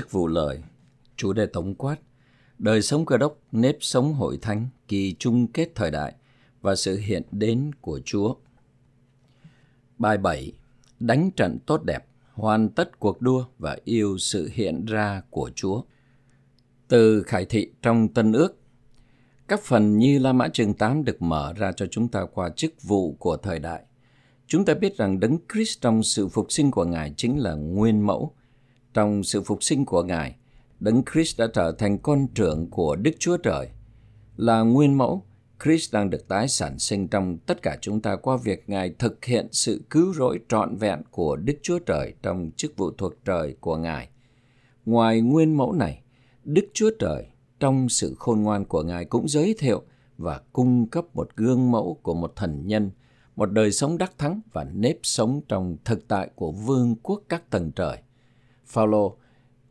chức vụ lời, chủ đề tổng quát, đời sống cơ đốc, nếp sống hội thánh, kỳ chung kết thời đại và sự hiện đến của Chúa. Bài 7. Đánh trận tốt đẹp, hoàn tất cuộc đua và yêu sự hiện ra của Chúa. Từ khải thị trong Tân ước, các phần như La Mã chương 8 được mở ra cho chúng ta qua chức vụ của thời đại. Chúng ta biết rằng Đấng Christ trong sự phục sinh của Ngài chính là nguyên mẫu. Trong sự phục sinh của Ngài, Đấng Christ đã trở thành con trưởng của Đức Chúa Trời. Là nguyên mẫu, Christ đang được tái sản sinh trong tất cả chúng ta qua việc Ngài thực hiện sự cứu rỗi trọn vẹn của Đức Chúa Trời trong chức vụ thuộc trời của Ngài. Ngoài nguyên mẫu này, Đức Chúa Trời trong sự khôn ngoan của Ngài cũng giới thiệu và cung cấp một gương mẫu của một thần nhân, một đời sống đắc thắng và nếp sống trong thực tại của vương quốc các tầng trời. Phaolô,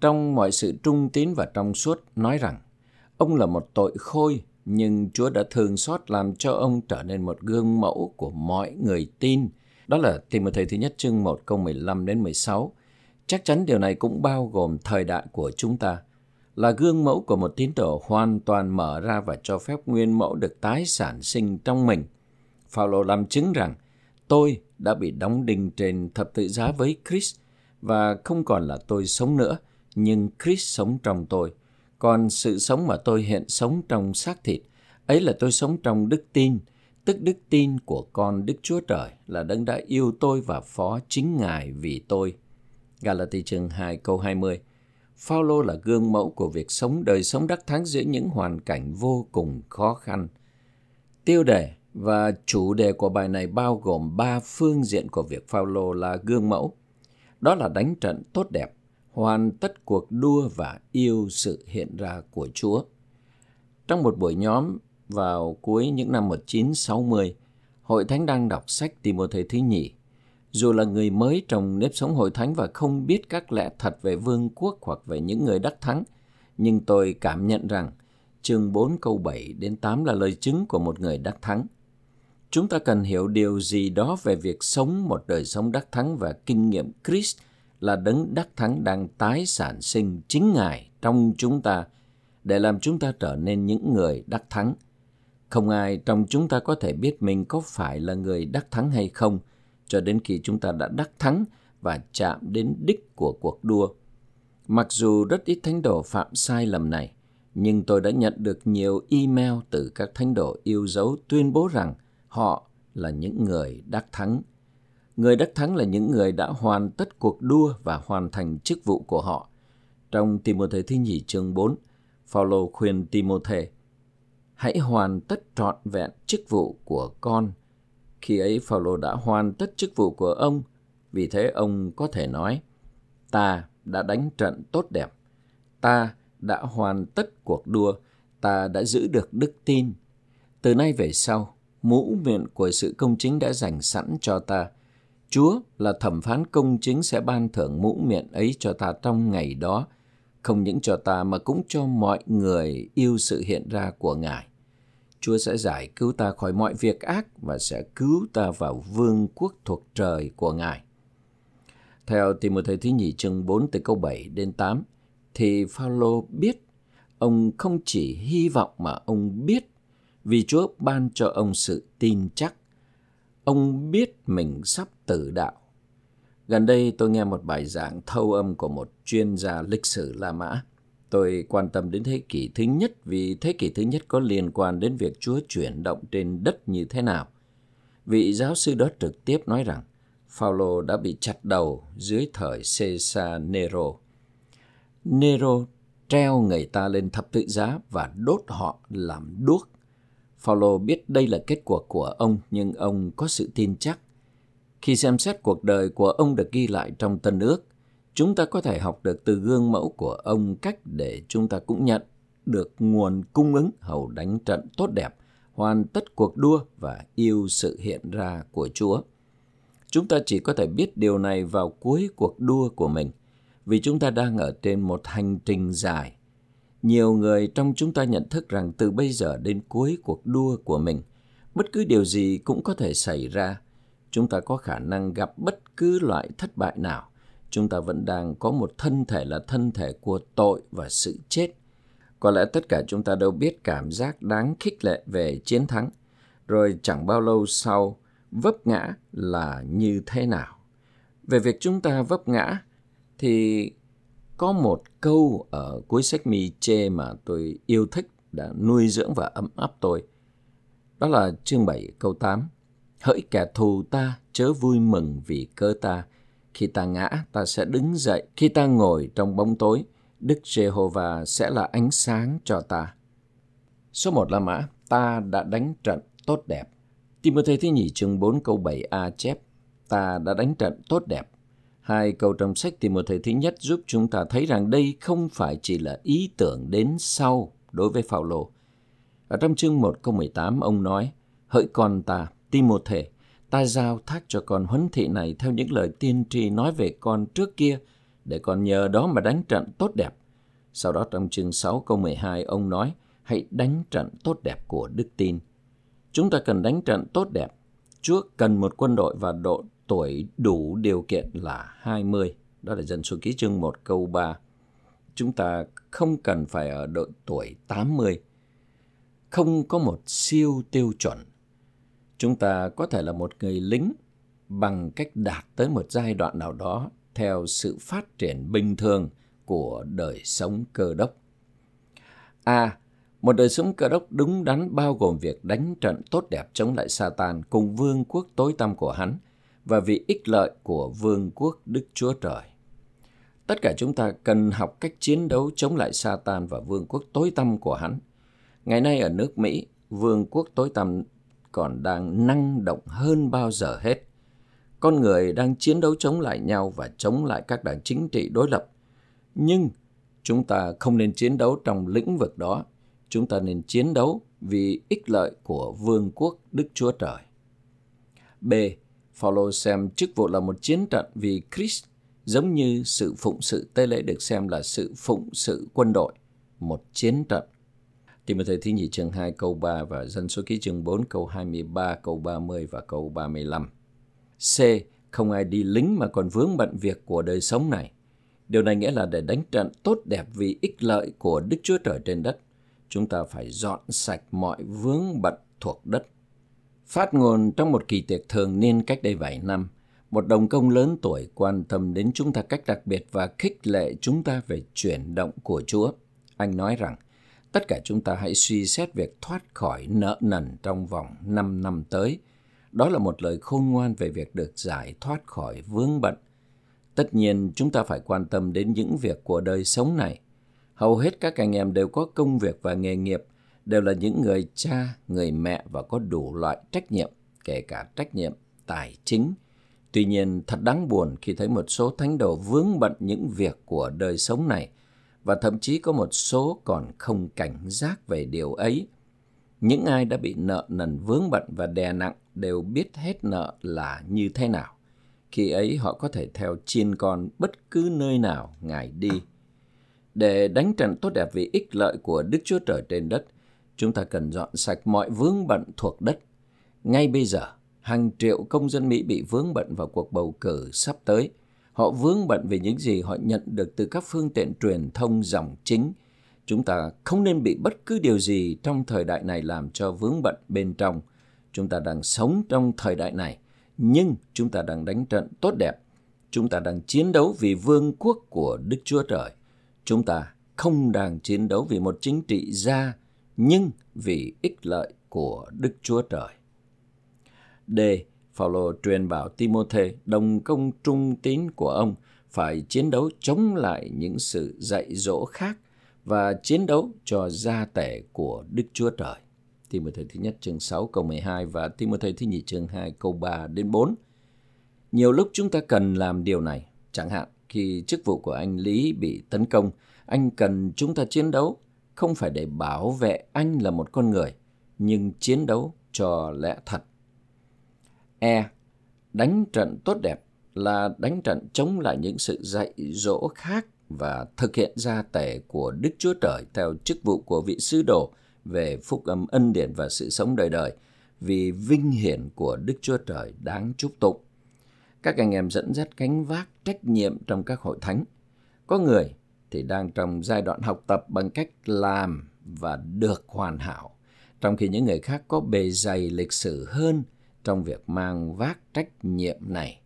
trong mọi sự trung tín và trong suốt, nói rằng, ông là một tội khôi, nhưng Chúa đã thương xót làm cho ông trở nên một gương mẫu của mọi người tin. Đó là Timothy thứ nhất chương 1 câu 15 đến 16. Chắc chắn điều này cũng bao gồm thời đại của chúng ta là gương mẫu của một tín đồ hoàn toàn mở ra và cho phép nguyên mẫu được tái sản sinh trong mình. Phaolô làm chứng rằng, tôi đã bị đóng đinh trên thập tự giá với Christ và không còn là tôi sống nữa, nhưng Christ sống trong tôi. Còn sự sống mà tôi hiện sống trong xác thịt, ấy là tôi sống trong đức tin, tức đức tin của con Đức Chúa Trời là đấng đã yêu tôi và phó chính Ngài vì tôi. Galati chương 2 câu 20 Phaolô là gương mẫu của việc sống đời sống đắc thắng giữa những hoàn cảnh vô cùng khó khăn. Tiêu đề và chủ đề của bài này bao gồm ba phương diện của việc Phaolô là gương mẫu. Đó là đánh trận tốt đẹp, hoàn tất cuộc đua và yêu sự hiện ra của Chúa. Trong một buổi nhóm vào cuối những năm 1960, Hội Thánh đang đọc sách Timothée thứ nhì dù là người mới trong nếp sống hội thánh và không biết các lẽ thật về vương quốc hoặc về những người đắc thắng, nhưng tôi cảm nhận rằng chương 4 câu 7 đến 8 là lời chứng của một người đắc thắng. Chúng ta cần hiểu điều gì đó về việc sống một đời sống đắc thắng và kinh nghiệm Christ là đấng đắc thắng đang tái sản sinh chính Ngài trong chúng ta để làm chúng ta trở nên những người đắc thắng. Không ai trong chúng ta có thể biết mình có phải là người đắc thắng hay không – cho đến khi chúng ta đã đắc thắng và chạm đến đích của cuộc đua. Mặc dù rất ít thánh đồ phạm sai lầm này, nhưng tôi đã nhận được nhiều email từ các thánh đồ yêu dấu tuyên bố rằng họ là những người đắc thắng. Người đắc thắng là những người đã hoàn tất cuộc đua và hoàn thành chức vụ của họ. Trong Timothée thứ nhì chương 4, Phaolô khuyên Timothée hãy hoàn tất trọn vẹn chức vụ của con khi ấy Phaolô đã hoàn tất chức vụ của ông, vì thế ông có thể nói: Ta đã đánh trận tốt đẹp, ta đã hoàn tất cuộc đua, ta đã giữ được đức tin. Từ nay về sau, mũ miệng của sự công chính đã dành sẵn cho ta. Chúa là thẩm phán công chính sẽ ban thưởng mũ miệng ấy cho ta trong ngày đó, không những cho ta mà cũng cho mọi người yêu sự hiện ra của Ngài. Chúa sẽ giải cứu ta khỏi mọi việc ác và sẽ cứu ta vào vương quốc thuộc trời của Ngài. Theo Timothée thứ nhì chương 4 từ câu 7 đến 8, thì Phaolô biết ông không chỉ hy vọng mà ông biết vì Chúa ban cho ông sự tin chắc. Ông biết mình sắp tử đạo. Gần đây tôi nghe một bài giảng thâu âm của một chuyên gia lịch sử La Mã. Tôi quan tâm đến thế kỷ thứ nhất vì thế kỷ thứ nhất có liên quan đến việc Chúa chuyển động trên đất như thế nào. Vị giáo sư đó trực tiếp nói rằng, Phaolô đã bị chặt đầu dưới thời Caesar Nero. Nero treo người ta lên thập tự giá và đốt họ làm đuốc. Phaolô biết đây là kết quả của ông nhưng ông có sự tin chắc. Khi xem xét cuộc đời của ông được ghi lại trong Tân ước, Chúng ta có thể học được từ gương mẫu của ông cách để chúng ta cũng nhận được nguồn cung ứng hầu đánh trận tốt đẹp, hoàn tất cuộc đua và yêu sự hiện ra của Chúa. Chúng ta chỉ có thể biết điều này vào cuối cuộc đua của mình, vì chúng ta đang ở trên một hành trình dài. Nhiều người trong chúng ta nhận thức rằng từ bây giờ đến cuối cuộc đua của mình, bất cứ điều gì cũng có thể xảy ra. Chúng ta có khả năng gặp bất cứ loại thất bại nào chúng ta vẫn đang có một thân thể là thân thể của tội và sự chết. Có lẽ tất cả chúng ta đều biết cảm giác đáng khích lệ về chiến thắng, rồi chẳng bao lâu sau vấp ngã là như thế nào. Về việc chúng ta vấp ngã thì có một câu ở cuối sách mi chê mà tôi yêu thích đã nuôi dưỡng và ấm áp tôi. Đó là chương 7 câu 8. Hỡi kẻ thù ta chớ vui mừng vì cơ ta. Khi ta ngã, ta sẽ đứng dậy. Khi ta ngồi trong bóng tối, Đức Giê-hô-va sẽ là ánh sáng cho ta. Số 1 là mã, ta đã đánh trận tốt đẹp. Timothée thứ nhì chương 4 câu 7a chép, ta đã đánh trận tốt đẹp. Hai câu trong sách thì một thể thứ nhất giúp chúng ta thấy rằng đây không phải chỉ là ý tưởng đến sau đối với Phaolô. Ở trong chương 1 câu 18 ông nói, hỡi con ta, Timothy, ta giao thác cho con huấn thị này theo những lời tiên tri nói về con trước kia, để con nhờ đó mà đánh trận tốt đẹp. Sau đó trong chương 6 câu 12 ông nói, hãy đánh trận tốt đẹp của đức tin. Chúng ta cần đánh trận tốt đẹp. Chúa cần một quân đội và độ tuổi đủ điều kiện là 20. Đó là dân số ký chương 1 câu 3. Chúng ta không cần phải ở độ tuổi 80. Không có một siêu tiêu chuẩn. Chúng ta có thể là một người lính bằng cách đạt tới một giai đoạn nào đó theo sự phát triển bình thường của đời sống cơ đốc. A. Một đời sống cơ đốc đúng đắn bao gồm việc đánh trận tốt đẹp chống lại Satan cùng vương quốc tối tăm của hắn và vì ích lợi của vương quốc Đức Chúa Trời. Tất cả chúng ta cần học cách chiến đấu chống lại Satan và vương quốc tối tăm của hắn. Ngày nay ở nước Mỹ, vương quốc tối tăm còn đang năng động hơn bao giờ hết. Con người đang chiến đấu chống lại nhau và chống lại các đảng chính trị đối lập. Nhưng chúng ta không nên chiến đấu trong lĩnh vực đó. Chúng ta nên chiến đấu vì ích lợi của vương quốc Đức Chúa Trời. B. Paulo xem chức vụ là một chiến trận vì Christ giống như sự phụng sự tế lễ được xem là sự phụng sự quân đội, một chiến trận. Timothy thứ nhì chương 2 câu 3 và dân số ký chương 4 câu 23, câu 30 và câu 35. C. Không ai đi lính mà còn vướng bận việc của đời sống này. Điều này nghĩa là để đánh trận tốt đẹp vì ích lợi của Đức Chúa Trời trên đất, chúng ta phải dọn sạch mọi vướng bận thuộc đất. Phát ngôn trong một kỳ tiệc thường niên cách đây vài năm, một đồng công lớn tuổi quan tâm đến chúng ta cách đặc biệt và khích lệ chúng ta về chuyển động của Chúa. Anh nói rằng, tất cả chúng ta hãy suy xét việc thoát khỏi nợ nần trong vòng 5 năm tới. Đó là một lời khôn ngoan về việc được giải thoát khỏi vướng bận. Tất nhiên, chúng ta phải quan tâm đến những việc của đời sống này. Hầu hết các anh em đều có công việc và nghề nghiệp, đều là những người cha, người mẹ và có đủ loại trách nhiệm, kể cả trách nhiệm tài chính, Tuy nhiên, thật đáng buồn khi thấy một số thánh đồ vướng bận những việc của đời sống này và thậm chí có một số còn không cảnh giác về điều ấy. Những ai đã bị nợ nần vướng bận và đè nặng đều biết hết nợ là như thế nào. Khi ấy họ có thể theo chiên con bất cứ nơi nào Ngài đi. Để đánh trận tốt đẹp vì ích lợi của Đức Chúa Trời trên đất, chúng ta cần dọn sạch mọi vướng bận thuộc đất. Ngay bây giờ, hàng triệu công dân Mỹ bị vướng bận vào cuộc bầu cử sắp tới. Họ vướng bận về những gì họ nhận được từ các phương tiện truyền thông dòng chính. Chúng ta không nên bị bất cứ điều gì trong thời đại này làm cho vướng bận bên trong. Chúng ta đang sống trong thời đại này, nhưng chúng ta đang đánh trận tốt đẹp. Chúng ta đang chiến đấu vì vương quốc của Đức Chúa Trời. Chúng ta không đang chiến đấu vì một chính trị gia, nhưng vì ích lợi của Đức Chúa Trời. D. Phaolô truyền bảo Timôthê, đồng công trung tín của ông, phải chiến đấu chống lại những sự dạy dỗ khác và chiến đấu cho gia tể của Đức Chúa Trời. Timôthê thứ nhất chương 6 câu 12 và Timôthê thứ nhì chương 2 câu 3 đến 4. Nhiều lúc chúng ta cần làm điều này, chẳng hạn khi chức vụ của anh Lý bị tấn công, anh cần chúng ta chiến đấu không phải để bảo vệ anh là một con người, nhưng chiến đấu cho lẽ thật E. Đánh trận tốt đẹp là đánh trận chống lại những sự dạy dỗ khác và thực hiện gia tể của Đức Chúa Trời theo chức vụ của vị sứ đồ về phúc âm ân điển và sự sống đời đời vì vinh hiển của Đức Chúa Trời đáng chúc tụng. Các anh em dẫn dắt cánh vác trách nhiệm trong các hội thánh. Có người thì đang trong giai đoạn học tập bằng cách làm và được hoàn hảo, trong khi những người khác có bề dày lịch sử hơn trong việc mang vác trách nhiệm này.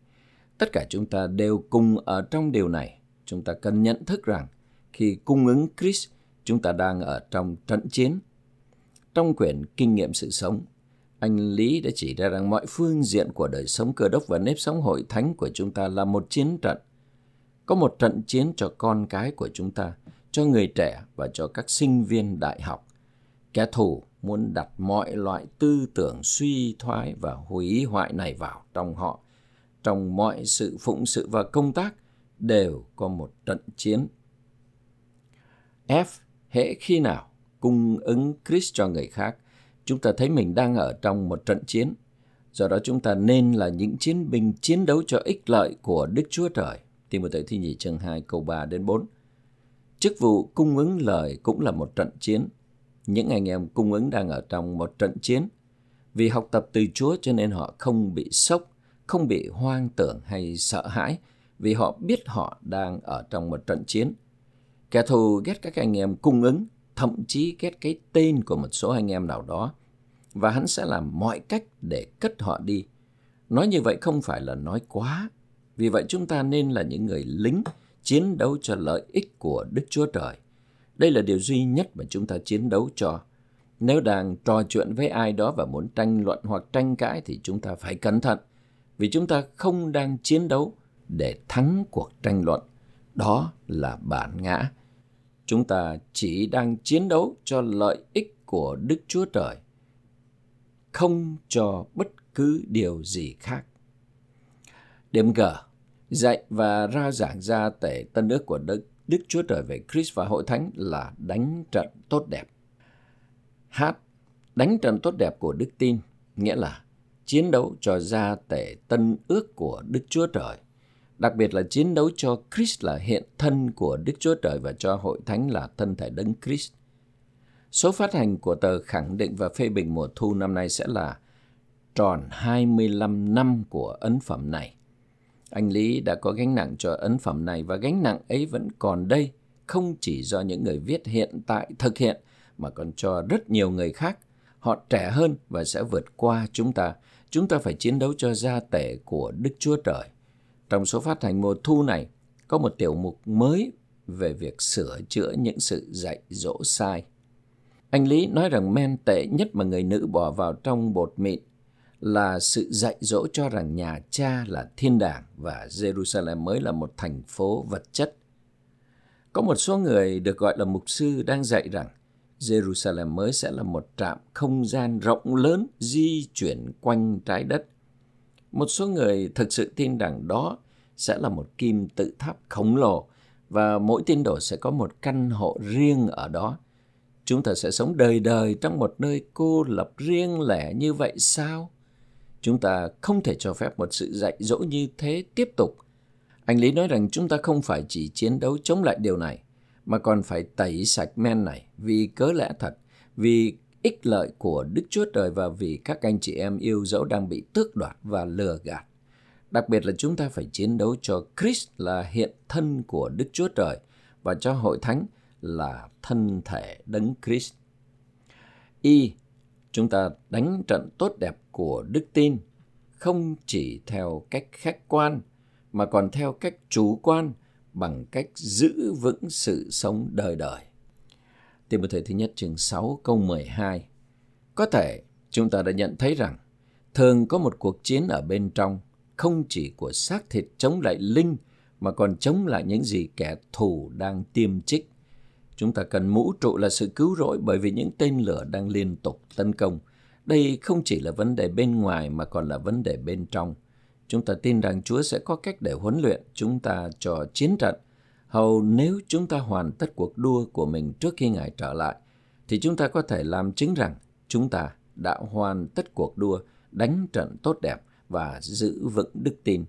Tất cả chúng ta đều cùng ở trong điều này. Chúng ta cần nhận thức rằng khi cung ứng Chris, chúng ta đang ở trong trận chiến. Trong quyển Kinh nghiệm sự sống, anh Lý đã chỉ ra rằng mọi phương diện của đời sống cơ đốc và nếp sống hội thánh của chúng ta là một chiến trận. Có một trận chiến cho con cái của chúng ta, cho người trẻ và cho các sinh viên đại học. Kẻ thù muốn đặt mọi loại tư tưởng suy thoái và hủy hoại này vào trong họ. Trong mọi sự phụng sự và công tác đều có một trận chiến. F. Hễ khi nào cung ứng Christ cho người khác, chúng ta thấy mình đang ở trong một trận chiến. Do đó chúng ta nên là những chiến binh chiến đấu cho ích lợi của Đức Chúa Trời. Tìm một Timothée Thi Nhì chương 2 câu 3 đến 4. Chức vụ cung ứng lời cũng là một trận chiến. Những anh em cung ứng đang ở trong một trận chiến. Vì học tập từ Chúa cho nên họ không bị sốc, không bị hoang tưởng hay sợ hãi, vì họ biết họ đang ở trong một trận chiến. Kẻ thù ghét các anh em cung ứng, thậm chí ghét cái tên của một số anh em nào đó, và hắn sẽ làm mọi cách để cất họ đi. Nói như vậy không phải là nói quá, vì vậy chúng ta nên là những người lính chiến đấu cho lợi ích của Đức Chúa Trời. Đây là điều duy nhất mà chúng ta chiến đấu cho. Nếu đang trò chuyện với ai đó và muốn tranh luận hoặc tranh cãi thì chúng ta phải cẩn thận, vì chúng ta không đang chiến đấu để thắng cuộc tranh luận. Đó là bản ngã. Chúng ta chỉ đang chiến đấu cho lợi ích của Đức Chúa Trời, không cho bất cứ điều gì khác. Điểm G. Dạy và ra giảng ra tể tân ước của Đức, Đức Chúa Trời về Christ và hội thánh là đánh trận tốt đẹp. H. Đánh trận tốt đẹp của đức tin, nghĩa là chiến đấu cho ra tể tân ước của Đức Chúa Trời đặc biệt là chiến đấu cho Christ là hiện thân của Đức Chúa Trời và cho hội thánh là thân thể đấng Christ. Số phát hành của tờ khẳng định và phê bình mùa thu năm nay sẽ là tròn 25 năm của ấn phẩm này. Anh Lý đã có gánh nặng cho ấn phẩm này và gánh nặng ấy vẫn còn đây, không chỉ do những người viết hiện tại thực hiện mà còn cho rất nhiều người khác. Họ trẻ hơn và sẽ vượt qua chúng ta. Chúng ta phải chiến đấu cho gia tể của Đức Chúa Trời. Trong số phát hành mùa thu này có một tiểu mục mới về việc sửa chữa những sự dạy dỗ sai. Anh Lý nói rằng men tệ nhất mà người nữ bỏ vào trong bột mịn là sự dạy dỗ cho rằng nhà cha là thiên đàng và Jerusalem mới là một thành phố vật chất. Có một số người được gọi là mục sư đang dạy rằng Jerusalem mới sẽ là một trạm không gian rộng lớn di chuyển quanh trái đất. Một số người thực sự tin rằng đó sẽ là một kim tự tháp khổng lồ và mỗi tín đồ sẽ có một căn hộ riêng ở đó. Chúng ta sẽ sống đời đời trong một nơi cô lập riêng lẻ như vậy sao? Chúng ta không thể cho phép một sự dạy dỗ như thế tiếp tục. Anh Lý nói rằng chúng ta không phải chỉ chiến đấu chống lại điều này, mà còn phải tẩy sạch men này vì cớ lẽ thật, vì ích lợi của Đức Chúa Trời và vì các anh chị em yêu dấu đang bị tước đoạt và lừa gạt. Đặc biệt là chúng ta phải chiến đấu cho Christ là hiện thân của Đức Chúa Trời và cho hội thánh là thân thể đấng Christ. Y, chúng ta đánh trận tốt đẹp của đức tin không chỉ theo cách khách quan, mà còn theo cách chủ quan bằng cách giữ vững sự sống đời đời. Tìm một thời thứ nhất chương 6 câu 12. Có thể chúng ta đã nhận thấy rằng thường có một cuộc chiến ở bên trong không chỉ của xác thịt chống lại linh, mà còn chống lại những gì kẻ thù đang tiêm chích. Chúng ta cần mũ trụ là sự cứu rỗi bởi vì những tên lửa đang liên tục tấn công. Đây không chỉ là vấn đề bên ngoài mà còn là vấn đề bên trong. Chúng ta tin rằng Chúa sẽ có cách để huấn luyện chúng ta cho chiến trận. Hầu nếu chúng ta hoàn tất cuộc đua của mình trước khi Ngài trở lại, thì chúng ta có thể làm chứng rằng chúng ta đã hoàn tất cuộc đua, đánh trận tốt đẹp và giữ vững đức tin.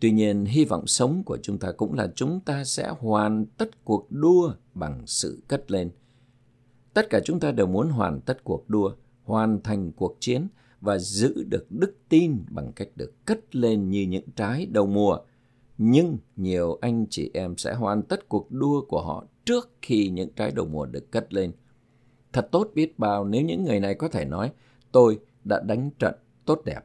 Tuy nhiên, hy vọng sống của chúng ta cũng là chúng ta sẽ hoàn tất cuộc đua bằng sự cất lên. Tất cả chúng ta đều muốn hoàn tất cuộc đua, hoàn thành cuộc chiến và giữ được đức tin bằng cách được cất lên như những trái đầu mùa. Nhưng nhiều anh chị em sẽ hoàn tất cuộc đua của họ trước khi những trái đầu mùa được cất lên. Thật tốt biết bao nếu những người này có thể nói, tôi đã đánh trận tốt đẹp.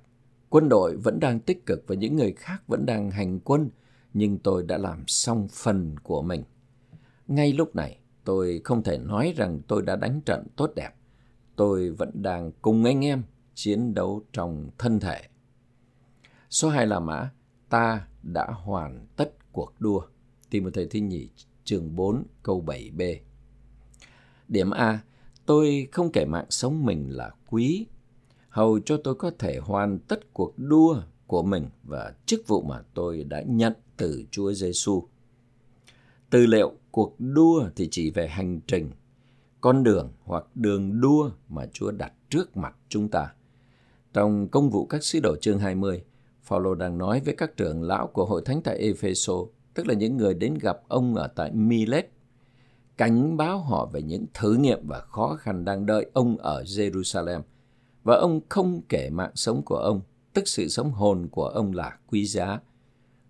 Quân đội vẫn đang tích cực và những người khác vẫn đang hành quân, nhưng tôi đã làm xong phần của mình. Ngay lúc này, tôi không thể nói rằng tôi đã đánh trận tốt đẹp. Tôi vẫn đang cùng anh em chiến đấu trong thân thể. Số 2 là mã, ta đã hoàn tất cuộc đua. tìm một thầy thi nhì, chương 4, câu 7b. Điểm A, tôi không kể mạng sống mình là quý, hầu cho tôi có thể hoàn tất cuộc đua của mình và chức vụ mà tôi đã nhận từ Chúa Giêsu. Tư liệu cuộc đua thì chỉ về hành trình, con đường hoặc đường đua mà Chúa đặt trước mặt chúng ta. Trong công vụ các sứ đồ chương 20, Phaolô đang nói với các trưởng lão của hội thánh tại Epheso, tức là những người đến gặp ông ở tại Milet, cảnh báo họ về những thử nghiệm và khó khăn đang đợi ông ở Jerusalem. Và ông không kể mạng sống của ông, tức sự sống hồn của ông là quý giá.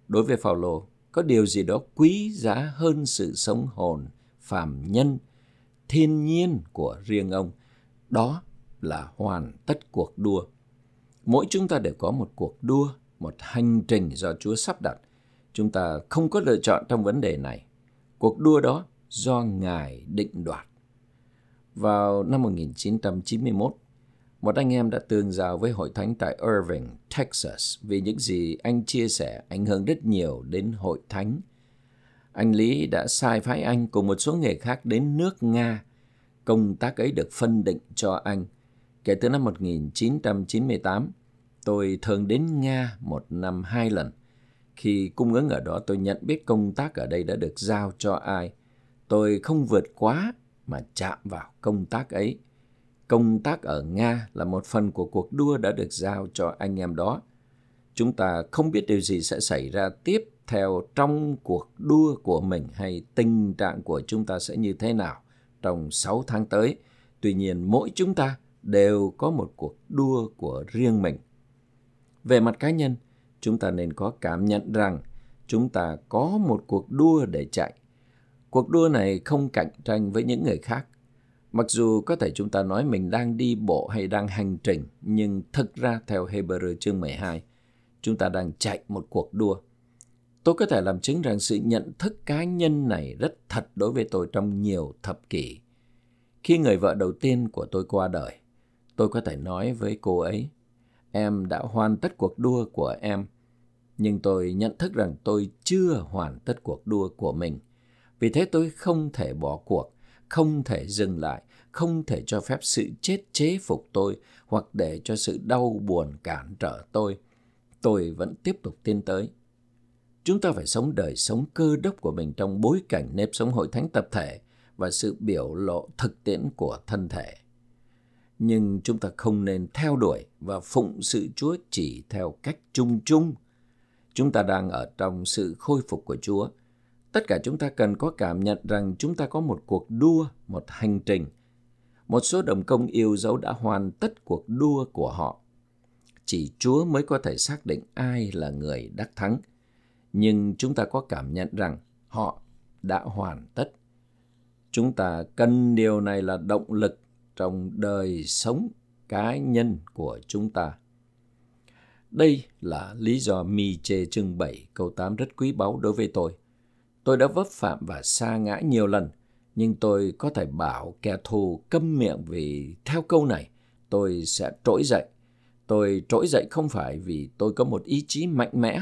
Đối với Phaolô, có điều gì đó quý giá hơn sự sống hồn, phàm nhân, thiên nhiên của riêng ông. Đó là hoàn tất cuộc đua. Mỗi chúng ta đều có một cuộc đua, một hành trình do Chúa sắp đặt. Chúng ta không có lựa chọn trong vấn đề này. Cuộc đua đó do Ngài định đoạt. Vào năm 1991, một anh em đã tương giao với hội thánh tại Irving, Texas vì những gì anh chia sẻ ảnh hưởng rất nhiều đến hội thánh. Anh Lý đã sai phái anh cùng một số người khác đến nước Nga. Công tác ấy được phân định cho anh. Kể từ năm 1998, tôi thường đến Nga một năm hai lần. Khi cung ứng ở đó tôi nhận biết công tác ở đây đã được giao cho ai. Tôi không vượt quá mà chạm vào công tác ấy Công tác ở Nga là một phần của cuộc đua đã được giao cho anh em đó. Chúng ta không biết điều gì sẽ xảy ra tiếp theo trong cuộc đua của mình hay tình trạng của chúng ta sẽ như thế nào trong 6 tháng tới. Tuy nhiên, mỗi chúng ta đều có một cuộc đua của riêng mình. Về mặt cá nhân, chúng ta nên có cảm nhận rằng chúng ta có một cuộc đua để chạy. Cuộc đua này không cạnh tranh với những người khác Mặc dù có thể chúng ta nói mình đang đi bộ hay đang hành trình, nhưng thực ra theo Hebrew chương 12, chúng ta đang chạy một cuộc đua. Tôi có thể làm chứng rằng sự nhận thức cá nhân này rất thật đối với tôi trong nhiều thập kỷ. Khi người vợ đầu tiên của tôi qua đời, tôi có thể nói với cô ấy, em đã hoàn tất cuộc đua của em, nhưng tôi nhận thức rằng tôi chưa hoàn tất cuộc đua của mình. Vì thế tôi không thể bỏ cuộc không thể dừng lại, không thể cho phép sự chết chế phục tôi hoặc để cho sự đau buồn cản trở tôi. Tôi vẫn tiếp tục tiến tới. Chúng ta phải sống đời sống cơ đốc của mình trong bối cảnh nếp sống hội thánh tập thể và sự biểu lộ thực tiễn của thân thể. Nhưng chúng ta không nên theo đuổi và phụng sự Chúa chỉ theo cách chung chung. Chúng ta đang ở trong sự khôi phục của Chúa Tất cả chúng ta cần có cảm nhận rằng chúng ta có một cuộc đua, một hành trình. Một số đồng công yêu dấu đã hoàn tất cuộc đua của họ. Chỉ Chúa mới có thể xác định ai là người đắc thắng. Nhưng chúng ta có cảm nhận rằng họ đã hoàn tất. Chúng ta cần điều này là động lực trong đời sống cá nhân của chúng ta. Đây là lý do mi chê chương 7 câu 8 rất quý báu đối với tôi. Tôi đã vấp phạm và sa ngã nhiều lần, nhưng tôi có thể bảo kẻ thù câm miệng vì theo câu này tôi sẽ trỗi dậy. Tôi trỗi dậy không phải vì tôi có một ý chí mạnh mẽ,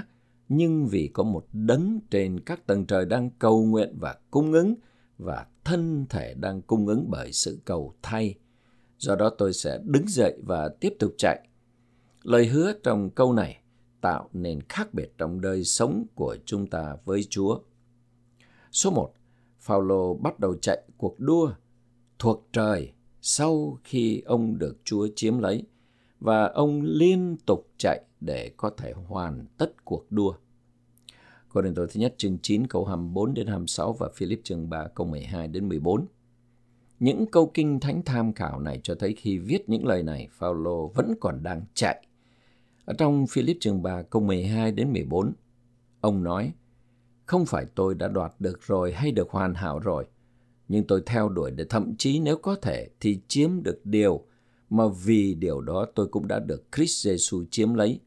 nhưng vì có một đấng trên các tầng trời đang cầu nguyện và cung ứng, và thân thể đang cung ứng bởi sự cầu thay. Do đó tôi sẽ đứng dậy và tiếp tục chạy. Lời hứa trong câu này tạo nên khác biệt trong đời sống của chúng ta với Chúa. Số 1. Phaolô bắt đầu chạy cuộc đua thuộc trời sau khi ông được Chúa chiếm lấy, và ông liên tục chạy để có thể hoàn tất cuộc đua. Cô tôi thứ nhất chương 9 câu 24 đến 26 và Philip chương 3 câu 12 đến 14. Những câu kinh thánh tham khảo này cho thấy khi viết những lời này, Phaolô vẫn còn đang chạy. Ở trong Philip chương 3 câu 12 đến 14, ông nói, Không phải tôi đã đoạt được rồi hay được hoàn hảo rồi, nhưng tôi theo đuổi để thậm chí nếu có thể thì chiếm được điều mà vì điều đó tôi cũng đã được Christ Jesus chiếm lấy.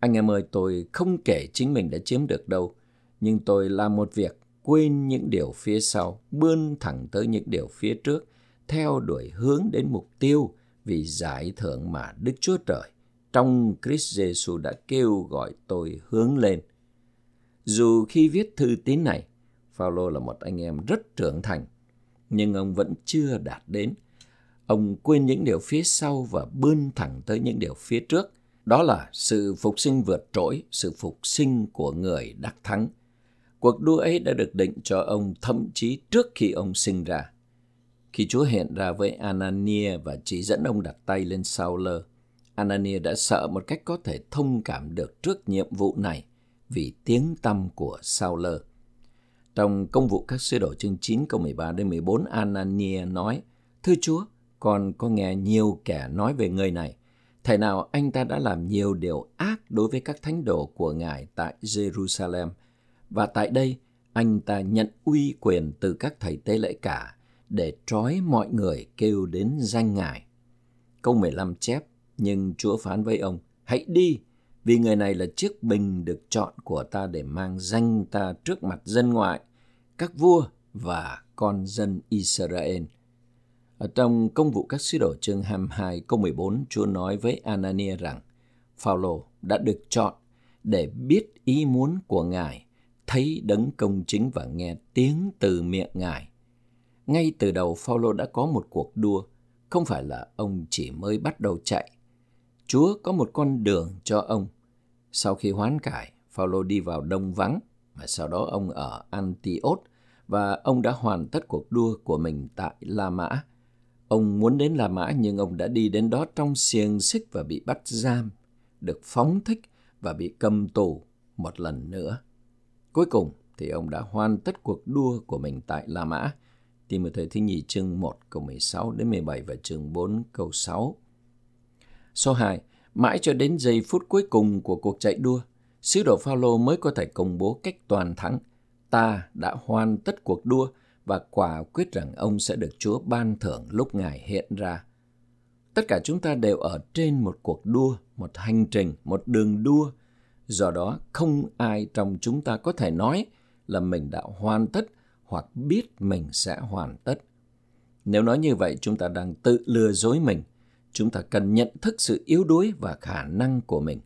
Anh em ơi, tôi không kể chính mình đã chiếm được đâu, nhưng tôi làm một việc quên những điều phía sau, bươn thẳng tới những điều phía trước, theo đuổi hướng đến mục tiêu vì giải thưởng mà Đức Chúa Trời trong Christ Jesus đã kêu gọi tôi hướng lên. Dù khi viết thư tín này, Phaolô là một anh em rất trưởng thành, nhưng ông vẫn chưa đạt đến. Ông quên những điều phía sau và bươn thẳng tới những điều phía trước. Đó là sự phục sinh vượt trội, sự phục sinh của người đắc thắng. Cuộc đua ấy đã được định cho ông thậm chí trước khi ông sinh ra. Khi Chúa hiện ra với Anania và chỉ dẫn ông đặt tay lên sau lơ, Anania đã sợ một cách có thể thông cảm được trước nhiệm vụ này vì tiếng tâm của sao lơ. Trong công vụ các sứ đồ chương 9 câu 13 đến 14, Anania nói, Thưa Chúa, con có nghe nhiều kẻ nói về người này. Thể nào anh ta đã làm nhiều điều ác đối với các thánh đồ của Ngài tại Jerusalem. Và tại đây, anh ta nhận uy quyền từ các thầy tế lễ cả để trói mọi người kêu đến danh Ngài. Câu 15 chép, nhưng Chúa phán với ông, hãy đi, vì người này là chiếc bình được chọn của ta để mang danh ta trước mặt dân ngoại, các vua và con dân Israel. Ở trong công vụ các sứ đồ chương 22 câu 14, Chúa nói với Anania rằng, Phaolô đã được chọn để biết ý muốn của Ngài, thấy đấng công chính và nghe tiếng từ miệng Ngài. Ngay từ đầu Phaolô đã có một cuộc đua, không phải là ông chỉ mới bắt đầu chạy, Chúa có một con đường cho ông. Sau khi hoán cải, Phaolô đi vào đông vắng, và sau đó ông ở Antioch và ông đã hoàn tất cuộc đua của mình tại La Mã. Ông muốn đến La Mã nhưng ông đã đi đến đó trong xiềng xích và bị bắt giam, được phóng thích và bị cầm tù một lần nữa. Cuối cùng thì ông đã hoàn tất cuộc đua của mình tại La Mã. Tìm một thời thứ nhì chương 1 câu 16 đến 17 và chương 4 câu 6. Số 2. Mãi cho đến giây phút cuối cùng của cuộc chạy đua, sứ đồ Phaolô mới có thể công bố cách toàn thắng. Ta đã hoàn tất cuộc đua và quả quyết rằng ông sẽ được Chúa ban thưởng lúc Ngài hiện ra. Tất cả chúng ta đều ở trên một cuộc đua, một hành trình, một đường đua. Do đó, không ai trong chúng ta có thể nói là mình đã hoàn tất hoặc biết mình sẽ hoàn tất. Nếu nói như vậy, chúng ta đang tự lừa dối mình chúng ta cần nhận thức sự yếu đuối và khả năng của mình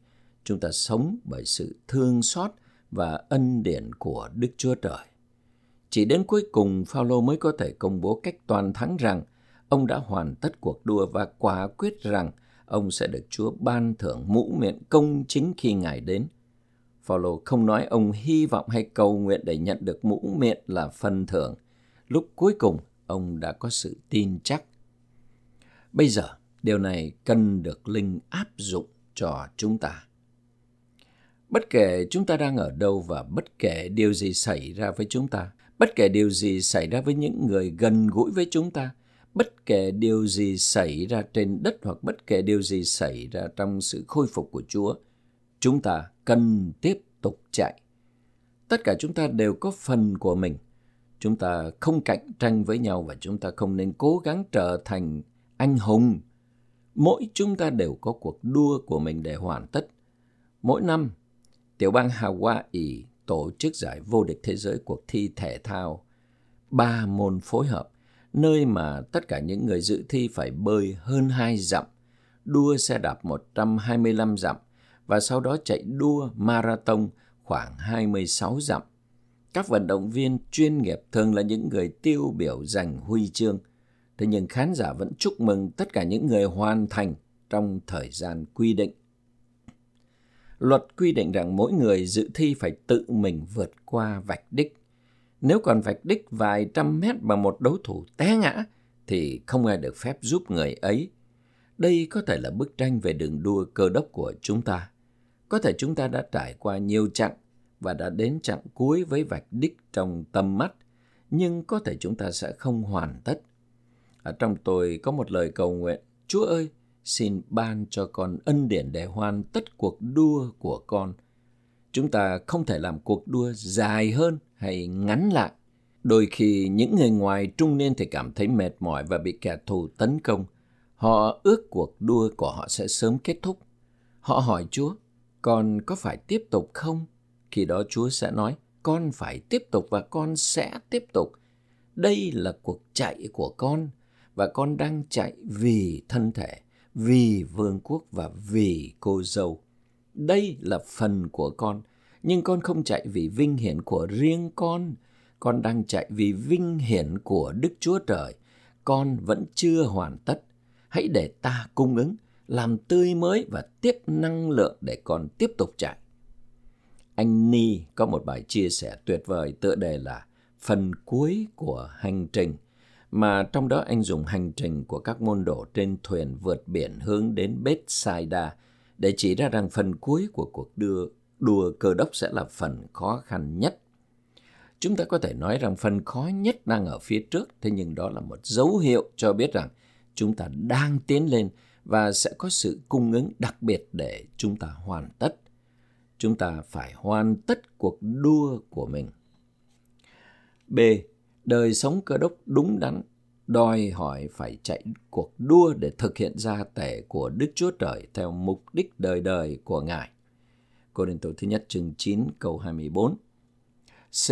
chúng ta sống bởi sự thương xót và ân điển của đức chúa trời chỉ đến cuối cùng Phaolô mới có thể công bố cách toàn thắng rằng ông đã hoàn tất cuộc đua và quả quyết rằng ông sẽ được Chúa ban thưởng mũ miệng công chính khi Ngài đến. Phaolô không nói ông hy vọng hay cầu nguyện để nhận được mũ miệng là phần thưởng. Lúc cuối cùng, ông đã có sự tin chắc. Bây giờ, Điều này cần được linh áp dụng cho chúng ta. Bất kể chúng ta đang ở đâu và bất kể điều gì xảy ra với chúng ta, bất kể điều gì xảy ra với những người gần gũi với chúng ta, bất kể điều gì xảy ra trên đất hoặc bất kể điều gì xảy ra trong sự khôi phục của Chúa, chúng ta cần tiếp tục chạy. Tất cả chúng ta đều có phần của mình. Chúng ta không cạnh tranh với nhau và chúng ta không nên cố gắng trở thành anh hùng mỗi chúng ta đều có cuộc đua của mình để hoàn tất. Mỗi năm, tiểu bang Hawaii tổ chức giải vô địch thế giới cuộc thi thể thao ba môn phối hợp, nơi mà tất cả những người dự thi phải bơi hơn 2 dặm, đua xe đạp 125 dặm và sau đó chạy đua marathon khoảng 26 dặm. Các vận động viên chuyên nghiệp thường là những người tiêu biểu giành huy chương – Thế nhưng khán giả vẫn chúc mừng tất cả những người hoàn thành trong thời gian quy định. Luật quy định rằng mỗi người dự thi phải tự mình vượt qua vạch đích. Nếu còn vạch đích vài trăm mét mà một đấu thủ té ngã, thì không ai được phép giúp người ấy. Đây có thể là bức tranh về đường đua cơ đốc của chúng ta. Có thể chúng ta đã trải qua nhiều chặng và đã đến chặng cuối với vạch đích trong tâm mắt, nhưng có thể chúng ta sẽ không hoàn tất Ở trong tôi có một lời cầu nguyện, Chúa ơi, xin ban cho con ân điển để hoàn tất cuộc đua của con. Chúng ta không thể làm cuộc đua dài hơn hay ngắn lại. Đôi khi những người ngoài trung niên thì cảm thấy mệt mỏi và bị kẻ thù tấn công. Họ ước cuộc đua của họ sẽ sớm kết thúc. Họ hỏi Chúa, con có phải tiếp tục không? Khi đó Chúa sẽ nói, con phải tiếp tục và con sẽ tiếp tục. Đây là cuộc chạy của con và con đang chạy vì thân thể, vì vương quốc và vì cô dâu. Đây là phần của con, nhưng con không chạy vì vinh hiển của riêng con. Con đang chạy vì vinh hiển của Đức Chúa Trời. Con vẫn chưa hoàn tất. Hãy để ta cung ứng, làm tươi mới và tiếp năng lượng để con tiếp tục chạy. Anh Ni có một bài chia sẻ tuyệt vời tựa đề là phần cuối của hành trình mà trong đó anh dùng hành trình của các môn đồ trên thuyền vượt biển hướng đến Bethsaida để chỉ ra rằng phần cuối của cuộc đưa đua cơ đốc sẽ là phần khó khăn nhất. Chúng ta có thể nói rằng phần khó nhất đang ở phía trước, thế nhưng đó là một dấu hiệu cho biết rằng chúng ta đang tiến lên và sẽ có sự cung ứng đặc biệt để chúng ta hoàn tất. Chúng ta phải hoàn tất cuộc đua của mình. B. Đời sống cơ đốc đúng đắn, đòi hỏi phải chạy cuộc đua để thực hiện gia tể của Đức Chúa Trời theo mục đích đời đời của Ngài. Cô Đinh Tổ thứ nhất chương 9 câu 24. C.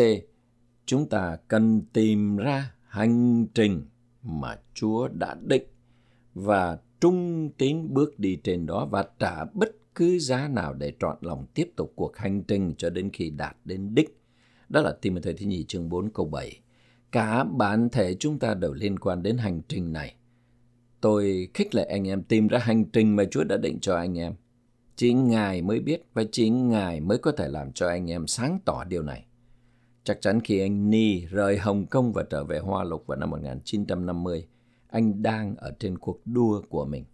Chúng ta cần tìm ra hành trình mà Chúa đã định và trung tín bước đi trên đó và trả bất cứ giá nào để trọn lòng tiếp tục cuộc hành trình cho đến khi đạt đến đích. Đó là Timothy thứ nhì chương 4 câu 7. Cả bản thể chúng ta đều liên quan đến hành trình này. Tôi khích lệ anh em tìm ra hành trình mà Chúa đã định cho anh em. Chỉ Ngài mới biết và chỉ Ngài mới có thể làm cho anh em sáng tỏ điều này. Chắc chắn khi anh Ni rời Hồng Kông và trở về Hoa Lục vào năm 1950, anh đang ở trên cuộc đua của mình.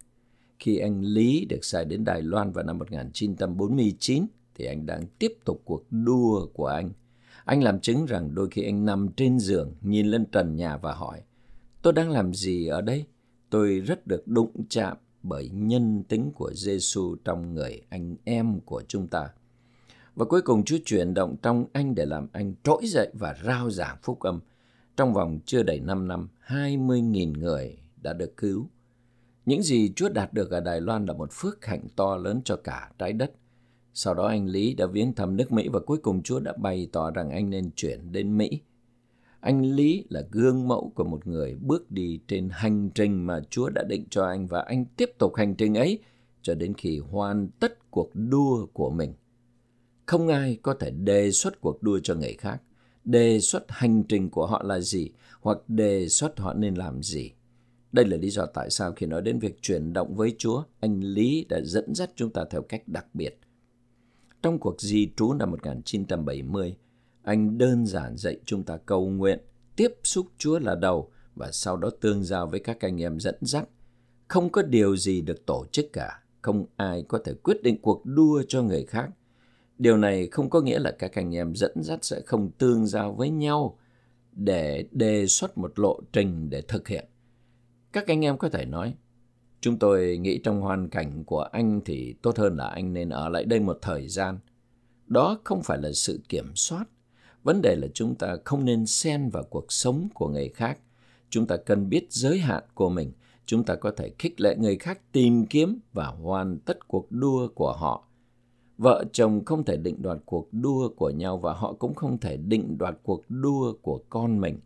Khi anh Lý được sai đến Đài Loan vào năm 1949, thì anh đang tiếp tục cuộc đua của anh. Anh làm chứng rằng đôi khi anh nằm trên giường, nhìn lên trần nhà và hỏi, tôi đang làm gì ở đây? Tôi rất được đụng chạm bởi nhân tính của Giêsu trong người anh em của chúng ta. Và cuối cùng Chúa chuyển động trong anh để làm anh trỗi dậy và rao giảng phúc âm. Trong vòng chưa đầy 5 năm, 20.000 người đã được cứu. Những gì Chúa đạt được ở Đài Loan là một phước hạnh to lớn cho cả trái đất. Sau đó anh Lý đã viếng thăm nước Mỹ và cuối cùng Chúa đã bày tỏ rằng anh nên chuyển đến Mỹ. Anh Lý là gương mẫu của một người bước đi trên hành trình mà Chúa đã định cho anh và anh tiếp tục hành trình ấy cho đến khi hoàn tất cuộc đua của mình. Không ai có thể đề xuất cuộc đua cho người khác, đề xuất hành trình của họ là gì hoặc đề xuất họ nên làm gì. Đây là lý do tại sao khi nói đến việc chuyển động với Chúa, anh Lý đã dẫn dắt chúng ta theo cách đặc biệt. Trong cuộc di trú năm 1970, anh đơn giản dạy chúng ta cầu nguyện, tiếp xúc Chúa là đầu và sau đó tương giao với các anh em dẫn dắt. Không có điều gì được tổ chức cả, không ai có thể quyết định cuộc đua cho người khác. Điều này không có nghĩa là các anh em dẫn dắt sẽ không tương giao với nhau để đề xuất một lộ trình để thực hiện. Các anh em có thể nói, chúng tôi nghĩ trong hoàn cảnh của anh thì tốt hơn là anh nên ở lại đây một thời gian. Đó không phải là sự kiểm soát. Vấn đề là chúng ta không nên xen vào cuộc sống của người khác. Chúng ta cần biết giới hạn của mình. Chúng ta có thể khích lệ người khác tìm kiếm và hoàn tất cuộc đua của họ. Vợ chồng không thể định đoạt cuộc đua của nhau và họ cũng không thể định đoạt cuộc đua của con mình.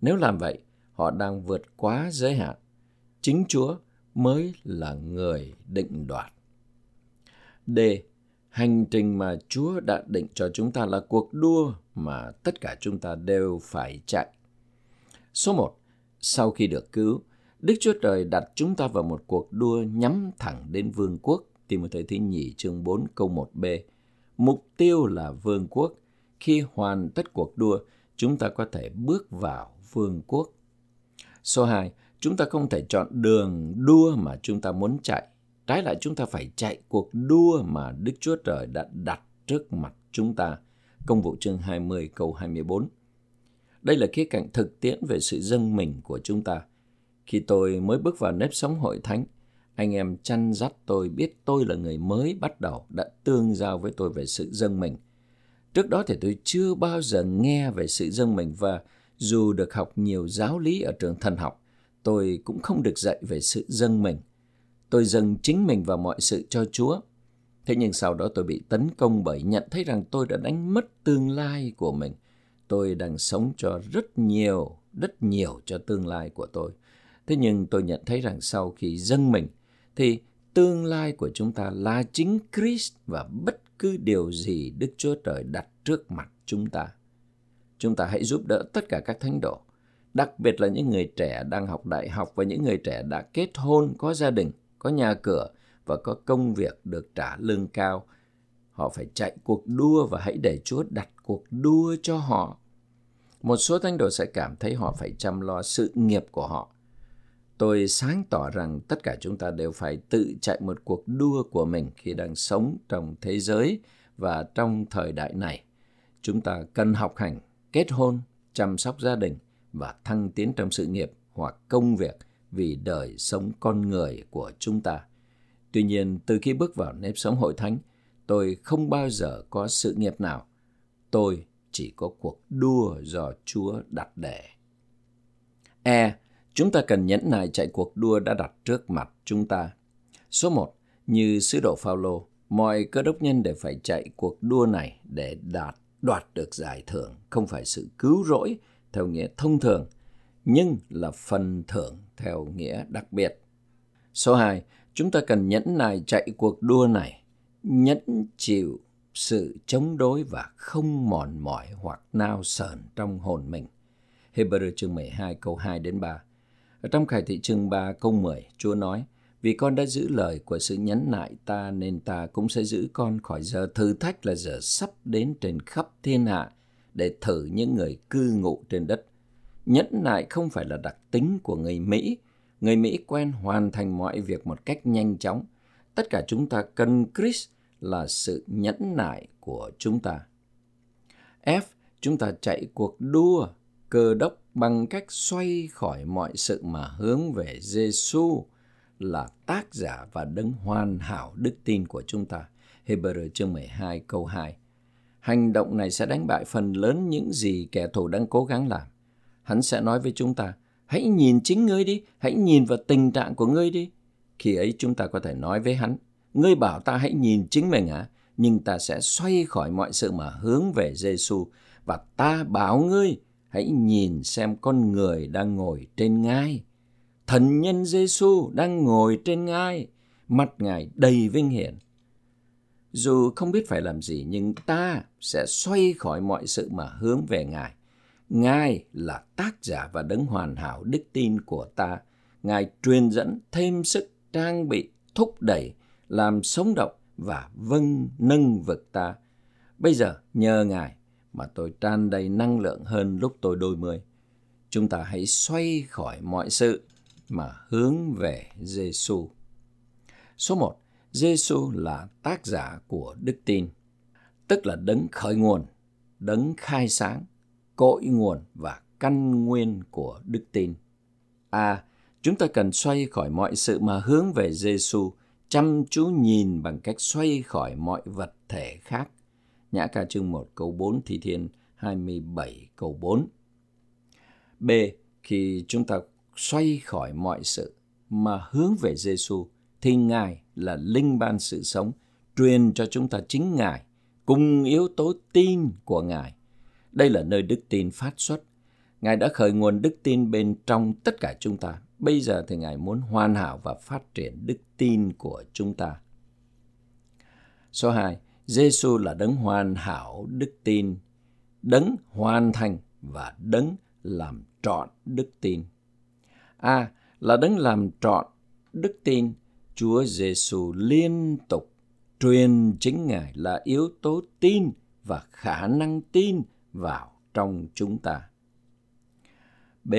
Nếu làm vậy, họ đang vượt quá giới hạn. Chính Chúa mới là người định đoạt. D. Hành trình mà Chúa đã định cho chúng ta là cuộc đua mà tất cả chúng ta đều phải chạy. Số 1. Sau khi được cứu, Đức Chúa Trời đặt chúng ta vào một cuộc đua nhắm thẳng đến vương quốc. Timothée thứ nhì chương 4 câu 1b. Mục tiêu là vương quốc. Khi hoàn tất cuộc đua, chúng ta có thể bước vào vương quốc. Số 2. Chúng ta không thể chọn đường đua mà chúng ta muốn chạy. Trái lại chúng ta phải chạy cuộc đua mà Đức Chúa Trời đã đặt trước mặt chúng ta. Công vụ chương 20 câu 24. Đây là khía cạnh thực tiễn về sự dâng mình của chúng ta. Khi tôi mới bước vào nếp sống hội thánh, anh em chăn dắt tôi biết tôi là người mới bắt đầu đã tương giao với tôi về sự dâng mình. Trước đó thì tôi chưa bao giờ nghe về sự dâng mình và dù được học nhiều giáo lý ở trường thần học, tôi cũng không được dạy về sự dâng mình. Tôi dâng chính mình và mọi sự cho Chúa. Thế nhưng sau đó tôi bị tấn công bởi nhận thấy rằng tôi đã đánh mất tương lai của mình. Tôi đang sống cho rất nhiều, rất nhiều cho tương lai của tôi. Thế nhưng tôi nhận thấy rằng sau khi dâng mình, thì tương lai của chúng ta là chính Christ và bất cứ điều gì Đức Chúa Trời đặt trước mặt chúng ta. Chúng ta hãy giúp đỡ tất cả các thánh đồ, đặc biệt là những người trẻ đang học đại học và những người trẻ đã kết hôn, có gia đình, có nhà cửa và có công việc được trả lương cao. Họ phải chạy cuộc đua và hãy để Chúa đặt cuộc đua cho họ. Một số thánh đồ sẽ cảm thấy họ phải chăm lo sự nghiệp của họ Tôi sáng tỏ rằng tất cả chúng ta đều phải tự chạy một cuộc đua của mình khi đang sống trong thế giới và trong thời đại này. Chúng ta cần học hành, kết hôn, chăm sóc gia đình và thăng tiến trong sự nghiệp hoặc công việc vì đời sống con người của chúng ta. Tuy nhiên, từ khi bước vào nếp sống hội thánh, tôi không bao giờ có sự nghiệp nào. Tôi chỉ có cuộc đua do Chúa đặt để. E Chúng ta cần nhẫn nại chạy cuộc đua đã đặt trước mặt chúng ta. Số 1. Như sứ đồ Phaolô, mọi cơ đốc nhân đều phải chạy cuộc đua này để đạt đoạt được giải thưởng, không phải sự cứu rỗi theo nghĩa thông thường, nhưng là phần thưởng theo nghĩa đặc biệt. Số 2. Chúng ta cần nhẫn nại chạy cuộc đua này, nhẫn chịu sự chống đối và không mòn mỏi hoặc nao sờn trong hồn mình. Hebrew chương 12 câu 2 đến 3. Ở trong Khải thị chương 3 câu 10, Chúa nói, Vì con đã giữ lời của sự nhẫn nại ta nên ta cũng sẽ giữ con khỏi giờ thử thách là giờ sắp đến trên khắp thiên hạ để thử những người cư ngụ trên đất. Nhẫn nại không phải là đặc tính của người Mỹ. Người Mỹ quen hoàn thành mọi việc một cách nhanh chóng. Tất cả chúng ta cần Chris là sự nhẫn nại của chúng ta. F. Chúng ta chạy cuộc đua cơ đốc bằng cách xoay khỏi mọi sự mà hướng về Giêsu là tác giả và đấng hoàn hảo đức tin của chúng ta. Hebrew chương 12 câu 2. Hành động này sẽ đánh bại phần lớn những gì kẻ thù đang cố gắng làm. Hắn sẽ nói với chúng ta, hãy nhìn chính ngươi đi, hãy nhìn vào tình trạng của ngươi đi. Khi ấy chúng ta có thể nói với hắn, ngươi bảo ta hãy nhìn chính mình à, nhưng ta sẽ xoay khỏi mọi sự mà hướng về Giêsu và ta bảo ngươi hãy nhìn xem con người đang ngồi trên ngai. Thần nhân Giêsu đang ngồi trên ngai, mặt Ngài đầy vinh hiển. Dù không biết phải làm gì nhưng ta sẽ xoay khỏi mọi sự mà hướng về Ngài. Ngài là tác giả và đấng hoàn hảo đức tin của ta. Ngài truyền dẫn thêm sức trang bị, thúc đẩy, làm sống động và vâng nâng vực ta. Bây giờ nhờ Ngài mà tôi tràn đầy năng lượng hơn lúc tôi đôi mươi. Chúng ta hãy xoay khỏi mọi sự mà hướng về Giêsu. Số 1. Giêsu là tác giả của đức tin, tức là đấng khởi nguồn, đấng khai sáng, cội nguồn và căn nguyên của đức tin. A. Chúng ta cần xoay khỏi mọi sự mà hướng về Giêsu, chăm chú nhìn bằng cách xoay khỏi mọi vật thể khác Nhã ca chương 1 câu 4 Thi Thiên 27 câu 4. B. Khi chúng ta xoay khỏi mọi sự mà hướng về Giêsu thì Ngài là linh ban sự sống, truyền cho chúng ta chính Ngài cùng yếu tố tin của Ngài. Đây là nơi đức tin phát xuất. Ngài đã khởi nguồn đức tin bên trong tất cả chúng ta. Bây giờ thì Ngài muốn hoàn hảo và phát triển đức tin của chúng ta. Số 2. Giêsu là đấng hoàn hảo đức tin, đấng hoàn thành và đấng làm trọn đức tin. A à, là đấng làm trọn đức tin, Chúa Giêsu liên tục truyền chính Ngài là yếu tố tin và khả năng tin vào trong chúng ta. B.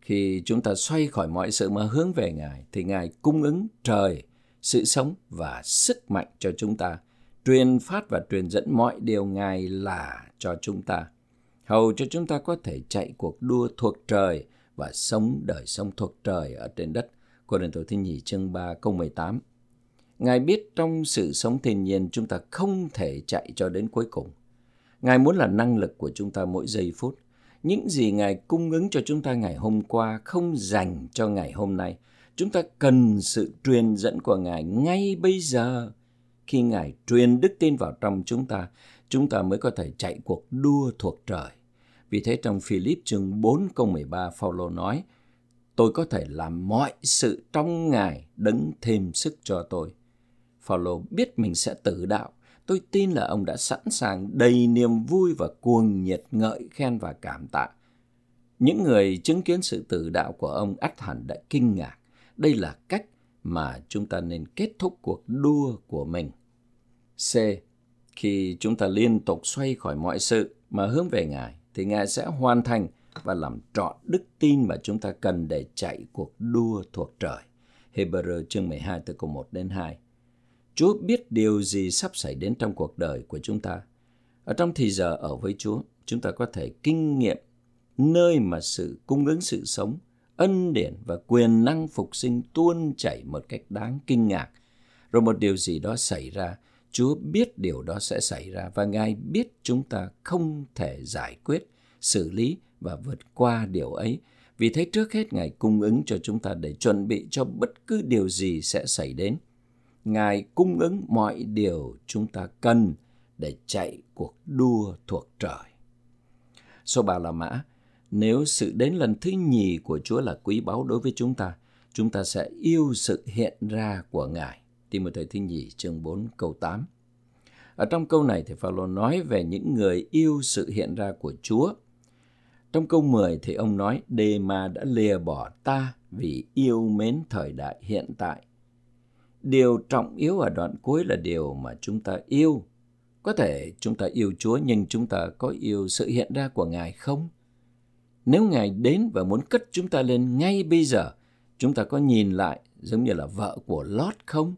Khi chúng ta xoay khỏi mọi sự mà hướng về Ngài thì Ngài cung ứng trời, sự sống và sức mạnh cho chúng ta – truyền phát và truyền dẫn mọi điều Ngài là cho chúng ta, hầu cho chúng ta có thể chạy cuộc đua thuộc trời và sống đời sống thuộc trời ở trên đất. Cô Đền Tổ Thứ Nhì chương 3 câu 18 Ngài biết trong sự sống thiên nhiên chúng ta không thể chạy cho đến cuối cùng. Ngài muốn là năng lực của chúng ta mỗi giây phút. Những gì Ngài cung ứng cho chúng ta ngày hôm qua không dành cho ngày hôm nay. Chúng ta cần sự truyền dẫn của Ngài ngay bây giờ. Khi Ngài truyền đức tin vào trong chúng ta, chúng ta mới có thể chạy cuộc đua thuộc trời. Vì thế trong Philip chương 4 câu 13 Phaolô nói: Tôi có thể làm mọi sự trong Ngài đấng thêm sức cho tôi. Phaolô biết mình sẽ tử đạo. Tôi tin là ông đã sẵn sàng đầy niềm vui và cuồng nhiệt ngợi khen và cảm tạ. Những người chứng kiến sự tử đạo của ông ắt hẳn đã kinh ngạc. Đây là cách mà chúng ta nên kết thúc cuộc đua của mình. C. Khi chúng ta liên tục xoay khỏi mọi sự mà hướng về Ngài, thì Ngài sẽ hoàn thành và làm trọn đức tin mà chúng ta cần để chạy cuộc đua thuộc trời. Hebrew chương 12 từ câu 1 đến 2. Chúa biết điều gì sắp xảy đến trong cuộc đời của chúng ta. Ở trong thì giờ ở với Chúa, chúng ta có thể kinh nghiệm nơi mà sự cung ứng sự sống, ân điển và quyền năng phục sinh tuôn chảy một cách đáng kinh ngạc. Rồi một điều gì đó xảy ra, Chúa biết điều đó sẽ xảy ra và Ngài biết chúng ta không thể giải quyết, xử lý và vượt qua điều ấy. Vì thế trước hết Ngài cung ứng cho chúng ta để chuẩn bị cho bất cứ điều gì sẽ xảy đến. Ngài cung ứng mọi điều chúng ta cần để chạy cuộc đua thuộc trời. Số ba là mã. Nếu sự đến lần thứ nhì của Chúa là quý báu đối với chúng ta, chúng ta sẽ yêu sự hiện ra của Ngài. Timothy thứ nhì chương 4 câu 8. Ở trong câu này thì Phaolô nói về những người yêu sự hiện ra của Chúa. Trong câu 10 thì ông nói Đề mà đã lìa bỏ ta vì yêu mến thời đại hiện tại điều trọng yếu ở đoạn cuối là điều mà chúng ta yêu. Có thể chúng ta yêu Chúa nhưng chúng ta có yêu sự hiện ra của Ngài không? Nếu Ngài đến và muốn cất chúng ta lên ngay bây giờ, chúng ta có nhìn lại giống như là vợ của Lót không?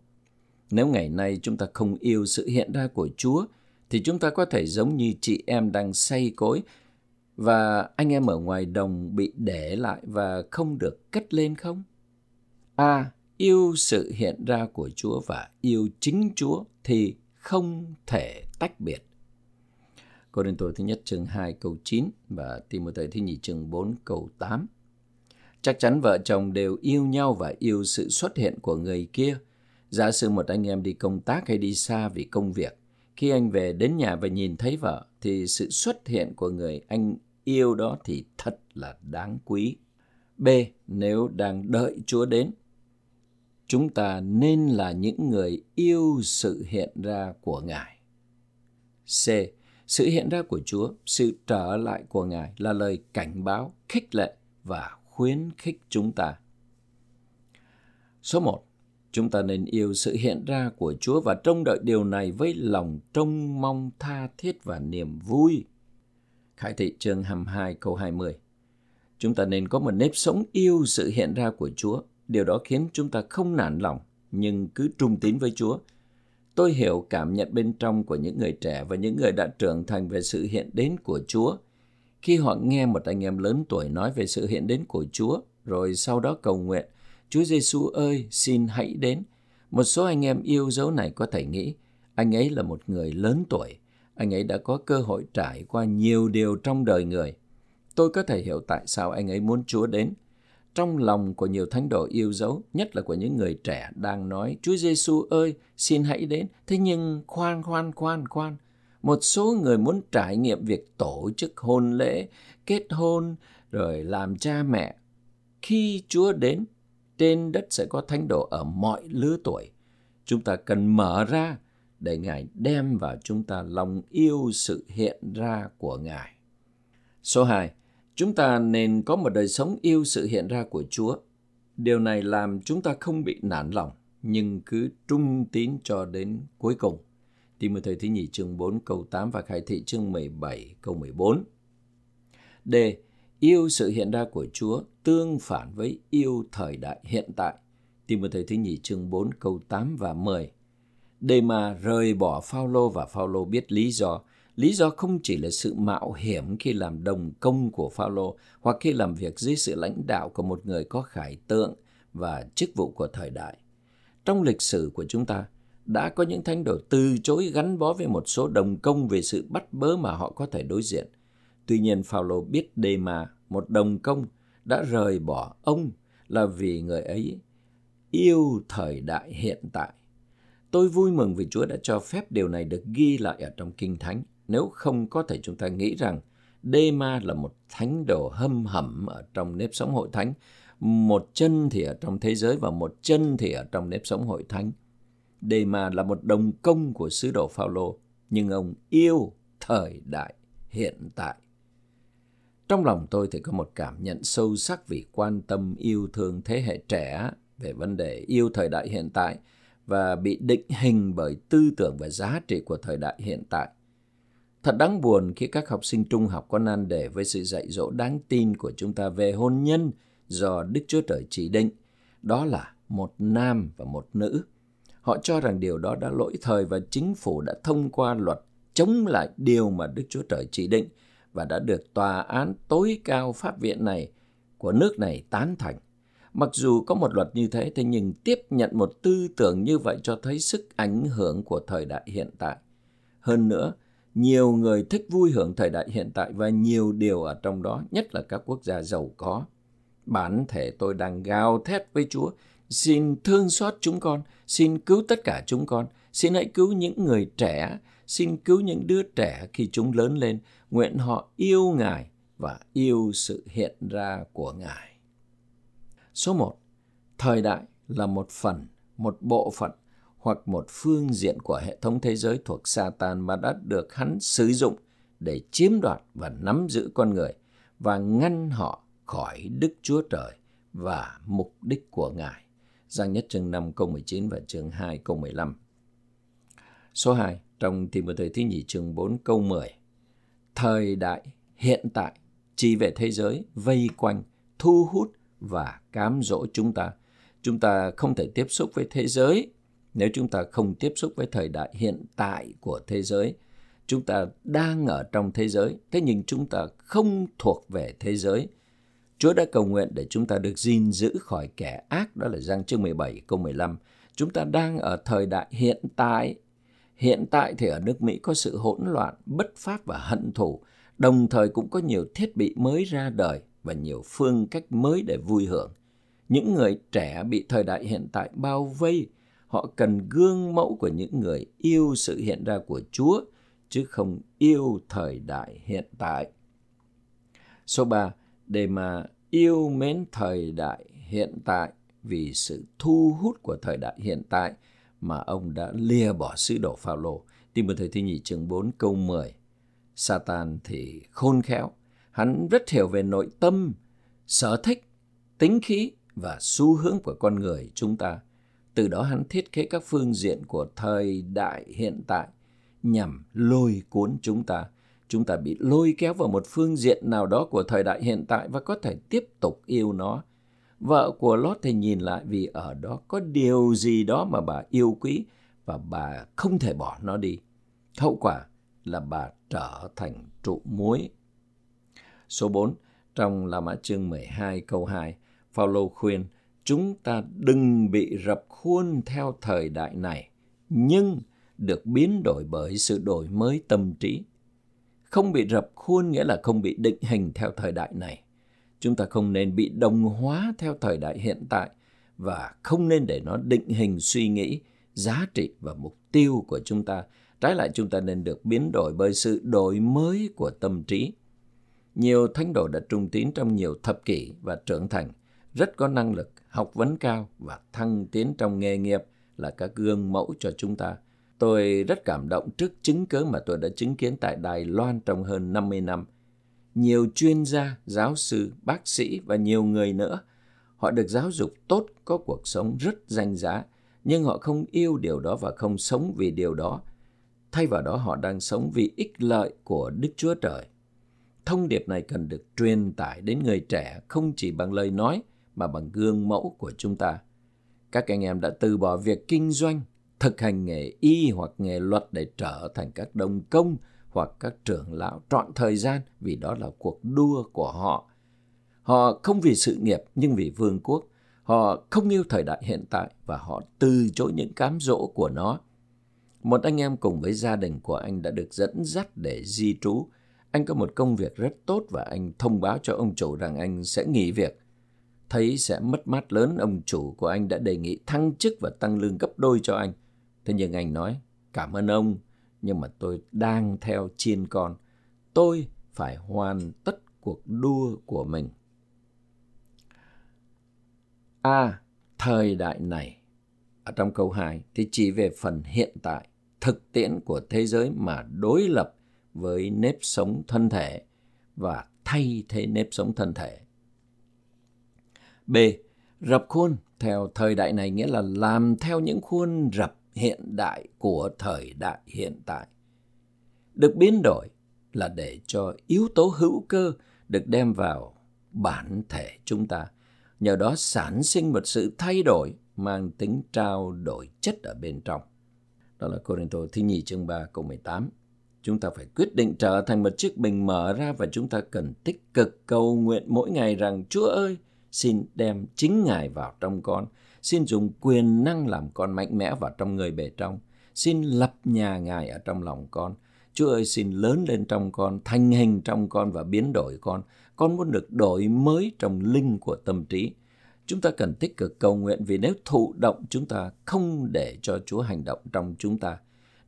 Nếu ngày nay chúng ta không yêu sự hiện ra của Chúa, thì chúng ta có thể giống như chị em đang say cối và anh em ở ngoài đồng bị để lại và không được cất lên không? A. À, yêu sự hiện ra của Chúa và yêu chính Chúa thì không thể tách biệt. Cô Đinh Tô thứ nhất chương 2 câu 9 và Timothée thứ nhì chương 4 câu 8. Chắc chắn vợ chồng đều yêu nhau và yêu sự xuất hiện của người kia. Giả sử một anh em đi công tác hay đi xa vì công việc, khi anh về đến nhà và nhìn thấy vợ thì sự xuất hiện của người anh yêu đó thì thật là đáng quý. B. Nếu đang đợi Chúa đến chúng ta nên là những người yêu sự hiện ra của Ngài. C. Sự hiện ra của Chúa, sự trở lại của Ngài là lời cảnh báo, khích lệ và khuyến khích chúng ta. Số 1. Chúng ta nên yêu sự hiện ra của Chúa và trông đợi điều này với lòng trông mong tha thiết và niềm vui. Khải thị chương 22 câu 20 Chúng ta nên có một nếp sống yêu sự hiện ra của Chúa Điều đó khiến chúng ta không nản lòng, nhưng cứ trung tín với Chúa. Tôi hiểu cảm nhận bên trong của những người trẻ và những người đã trưởng thành về sự hiện đến của Chúa. Khi họ nghe một anh em lớn tuổi nói về sự hiện đến của Chúa, rồi sau đó cầu nguyện, Chúa Giêsu ơi, xin hãy đến. Một số anh em yêu dấu này có thể nghĩ, anh ấy là một người lớn tuổi, anh ấy đã có cơ hội trải qua nhiều điều trong đời người. Tôi có thể hiểu tại sao anh ấy muốn Chúa đến, trong lòng của nhiều thánh đồ yêu dấu, nhất là của những người trẻ đang nói, Chúa Giêsu ơi, xin hãy đến. Thế nhưng khoan khoan khoan khoan, một số người muốn trải nghiệm việc tổ chức hôn lễ, kết hôn, rồi làm cha mẹ. Khi Chúa đến, trên đất sẽ có thánh đồ ở mọi lứa tuổi. Chúng ta cần mở ra để Ngài đem vào chúng ta lòng yêu sự hiện ra của Ngài. Số 2 Chúng ta nên có một đời sống yêu sự hiện ra của Chúa. Điều này làm chúng ta không bị nản lòng, nhưng cứ trung tín cho đến cuối cùng. Timothy thứ nhì chương 4 câu 8 và Khải thị chương 17 câu 14. D. Yêu sự hiện ra của Chúa tương phản với yêu thời đại hiện tại. Timothy thứ nhì chương 4 câu 8 và 10. Để mà rời bỏ Phaolô và Phaolô biết lý do Lý do không chỉ là sự mạo hiểm khi làm đồng công của Phaolô hoặc khi làm việc dưới sự lãnh đạo của một người có khải tượng và chức vụ của thời đại. Trong lịch sử của chúng ta, đã có những thánh đồ từ chối gắn bó với một số đồng công về sự bắt bớ mà họ có thể đối diện. Tuy nhiên, Phaolô biết Đê-ma một đồng công đã rời bỏ ông là vì người ấy yêu thời đại hiện tại. Tôi vui mừng vì Chúa đã cho phép điều này được ghi lại ở trong Kinh Thánh. Nếu không có thể chúng ta nghĩ rằng Đê-ma là một thánh đồ hâm hẩm ở trong nếp sống hội thánh, một chân thì ở trong thế giới và một chân thì ở trong nếp sống hội thánh. Đê-ma là một đồng công của sứ đồ Phaolô, nhưng ông yêu thời đại hiện tại. Trong lòng tôi thì có một cảm nhận sâu sắc vì quan tâm yêu thương thế hệ trẻ về vấn đề yêu thời đại hiện tại và bị định hình bởi tư tưởng và giá trị của thời đại hiện tại. Thật đáng buồn khi các học sinh trung học có nan đề với sự dạy dỗ đáng tin của chúng ta về hôn nhân do Đức Chúa Trời chỉ định. Đó là một nam và một nữ. Họ cho rằng điều đó đã lỗi thời và chính phủ đã thông qua luật chống lại điều mà Đức Chúa Trời chỉ định và đã được tòa án tối cao pháp viện này của nước này tán thành. Mặc dù có một luật như thế, thế nhưng tiếp nhận một tư tưởng như vậy cho thấy sức ảnh hưởng của thời đại hiện tại. Hơn nữa, nhiều người thích vui hưởng thời đại hiện tại và nhiều điều ở trong đó, nhất là các quốc gia giàu có. Bản thể tôi đang gào thét với Chúa, xin thương xót chúng con, xin cứu tất cả chúng con, xin hãy cứu những người trẻ, xin cứu những đứa trẻ khi chúng lớn lên, nguyện họ yêu Ngài và yêu sự hiện ra của Ngài. Số 1. Thời đại là một phần, một bộ phận hoặc một phương diện của hệ thống thế giới thuộc Satan mà đã được hắn sử dụng để chiếm đoạt và nắm giữ con người và ngăn họ khỏi Đức Chúa Trời và mục đích của Ngài. Giang nhất chương 5 câu 19 và chương 2 câu 15. Số 2 trong Timothée thứ nhì chương 4 câu 10. Thời đại hiện tại chỉ về thế giới vây quanh, thu hút và cám dỗ chúng ta. Chúng ta không thể tiếp xúc với thế giới nếu chúng ta không tiếp xúc với thời đại hiện tại của thế giới. Chúng ta đang ở trong thế giới, thế nhưng chúng ta không thuộc về thế giới. Chúa đã cầu nguyện để chúng ta được gìn giữ khỏi kẻ ác, đó là Giăng chương 17 câu 15. Chúng ta đang ở thời đại hiện tại. Hiện tại thì ở nước Mỹ có sự hỗn loạn, bất pháp và hận thù, đồng thời cũng có nhiều thiết bị mới ra đời và nhiều phương cách mới để vui hưởng. Những người trẻ bị thời đại hiện tại bao vây, họ cần gương mẫu của những người yêu sự hiện ra của Chúa, chứ không yêu thời đại hiện tại. Số 3. Để mà yêu mến thời đại hiện tại vì sự thu hút của thời đại hiện tại mà ông đã lìa bỏ sứ đồ Phaolô. Tìm một thời thi nhị chương 4 câu 10. Satan thì khôn khéo, Hắn rất hiểu về nội tâm, sở thích, tính khí và xu hướng của con người chúng ta. Từ đó hắn thiết kế các phương diện của thời đại hiện tại nhằm lôi cuốn chúng ta. Chúng ta bị lôi kéo vào một phương diện nào đó của thời đại hiện tại và có thể tiếp tục yêu nó. Vợ của Lót thì nhìn lại vì ở đó có điều gì đó mà bà yêu quý và bà không thể bỏ nó đi. Hậu quả là bà trở thành trụ muối Số 4, trong La Mã chương 12 câu 2, Phaolô khuyên chúng ta đừng bị rập khuôn theo thời đại này, nhưng được biến đổi bởi sự đổi mới tâm trí. Không bị rập khuôn nghĩa là không bị định hình theo thời đại này. Chúng ta không nên bị đồng hóa theo thời đại hiện tại và không nên để nó định hình suy nghĩ, giá trị và mục tiêu của chúng ta. Trái lại chúng ta nên được biến đổi bởi sự đổi mới của tâm trí. Nhiều thánh đồ đã trung tín trong nhiều thập kỷ và trưởng thành, rất có năng lực, học vấn cao và thăng tiến trong nghề nghiệp là các gương mẫu cho chúng ta. Tôi rất cảm động trước chứng cớ mà tôi đã chứng kiến tại Đài Loan trong hơn 50 năm. Nhiều chuyên gia, giáo sư, bác sĩ và nhiều người nữa, họ được giáo dục tốt, có cuộc sống rất danh giá, nhưng họ không yêu điều đó và không sống vì điều đó. Thay vào đó họ đang sống vì ích lợi của Đức Chúa Trời. Thông điệp này cần được truyền tải đến người trẻ không chỉ bằng lời nói mà bằng gương mẫu của chúng ta. Các anh em đã từ bỏ việc kinh doanh, thực hành nghề y hoặc nghề luật để trở thành các đồng công hoặc các trưởng lão trọn thời gian vì đó là cuộc đua của họ. Họ không vì sự nghiệp nhưng vì vương quốc. Họ không yêu thời đại hiện tại và họ từ chối những cám dỗ của nó. Một anh em cùng với gia đình của anh đã được dẫn dắt để di trú. Anh có một công việc rất tốt và anh thông báo cho ông chủ rằng anh sẽ nghỉ việc. Thấy sẽ mất mát lớn, ông chủ của anh đã đề nghị thăng chức và tăng lương gấp đôi cho anh. Thế nhưng anh nói, cảm ơn ông, nhưng mà tôi đang theo chiên con. Tôi phải hoàn tất cuộc đua của mình. A. À, thời đại này ở trong câu 2 thì chỉ về phần hiện tại, thực tiễn của thế giới mà đối lập với nếp sống thân thể và thay thế nếp sống thân thể. B. Rập khuôn theo thời đại này nghĩa là làm theo những khuôn rập hiện đại của thời đại hiện tại. Được biến đổi là để cho yếu tố hữu cơ được đem vào bản thể chúng ta, nhờ đó sản sinh một sự thay đổi mang tính trao đổi chất ở bên trong. Đó là Corinto thứ nhì chương 3 câu 18. Chúng ta phải quyết định trở thành một chiếc bình mở ra và chúng ta cần tích cực cầu nguyện mỗi ngày rằng Chúa ơi, xin đem chính Ngài vào trong con, xin dùng quyền năng làm con mạnh mẽ vào trong người bề trong, xin lập nhà Ngài ở trong lòng con. Chúa ơi xin lớn lên trong con, thành hình trong con và biến đổi con. Con muốn được đổi mới trong linh của tâm trí. Chúng ta cần tích cực cầu nguyện vì nếu thụ động chúng ta không để cho Chúa hành động trong chúng ta.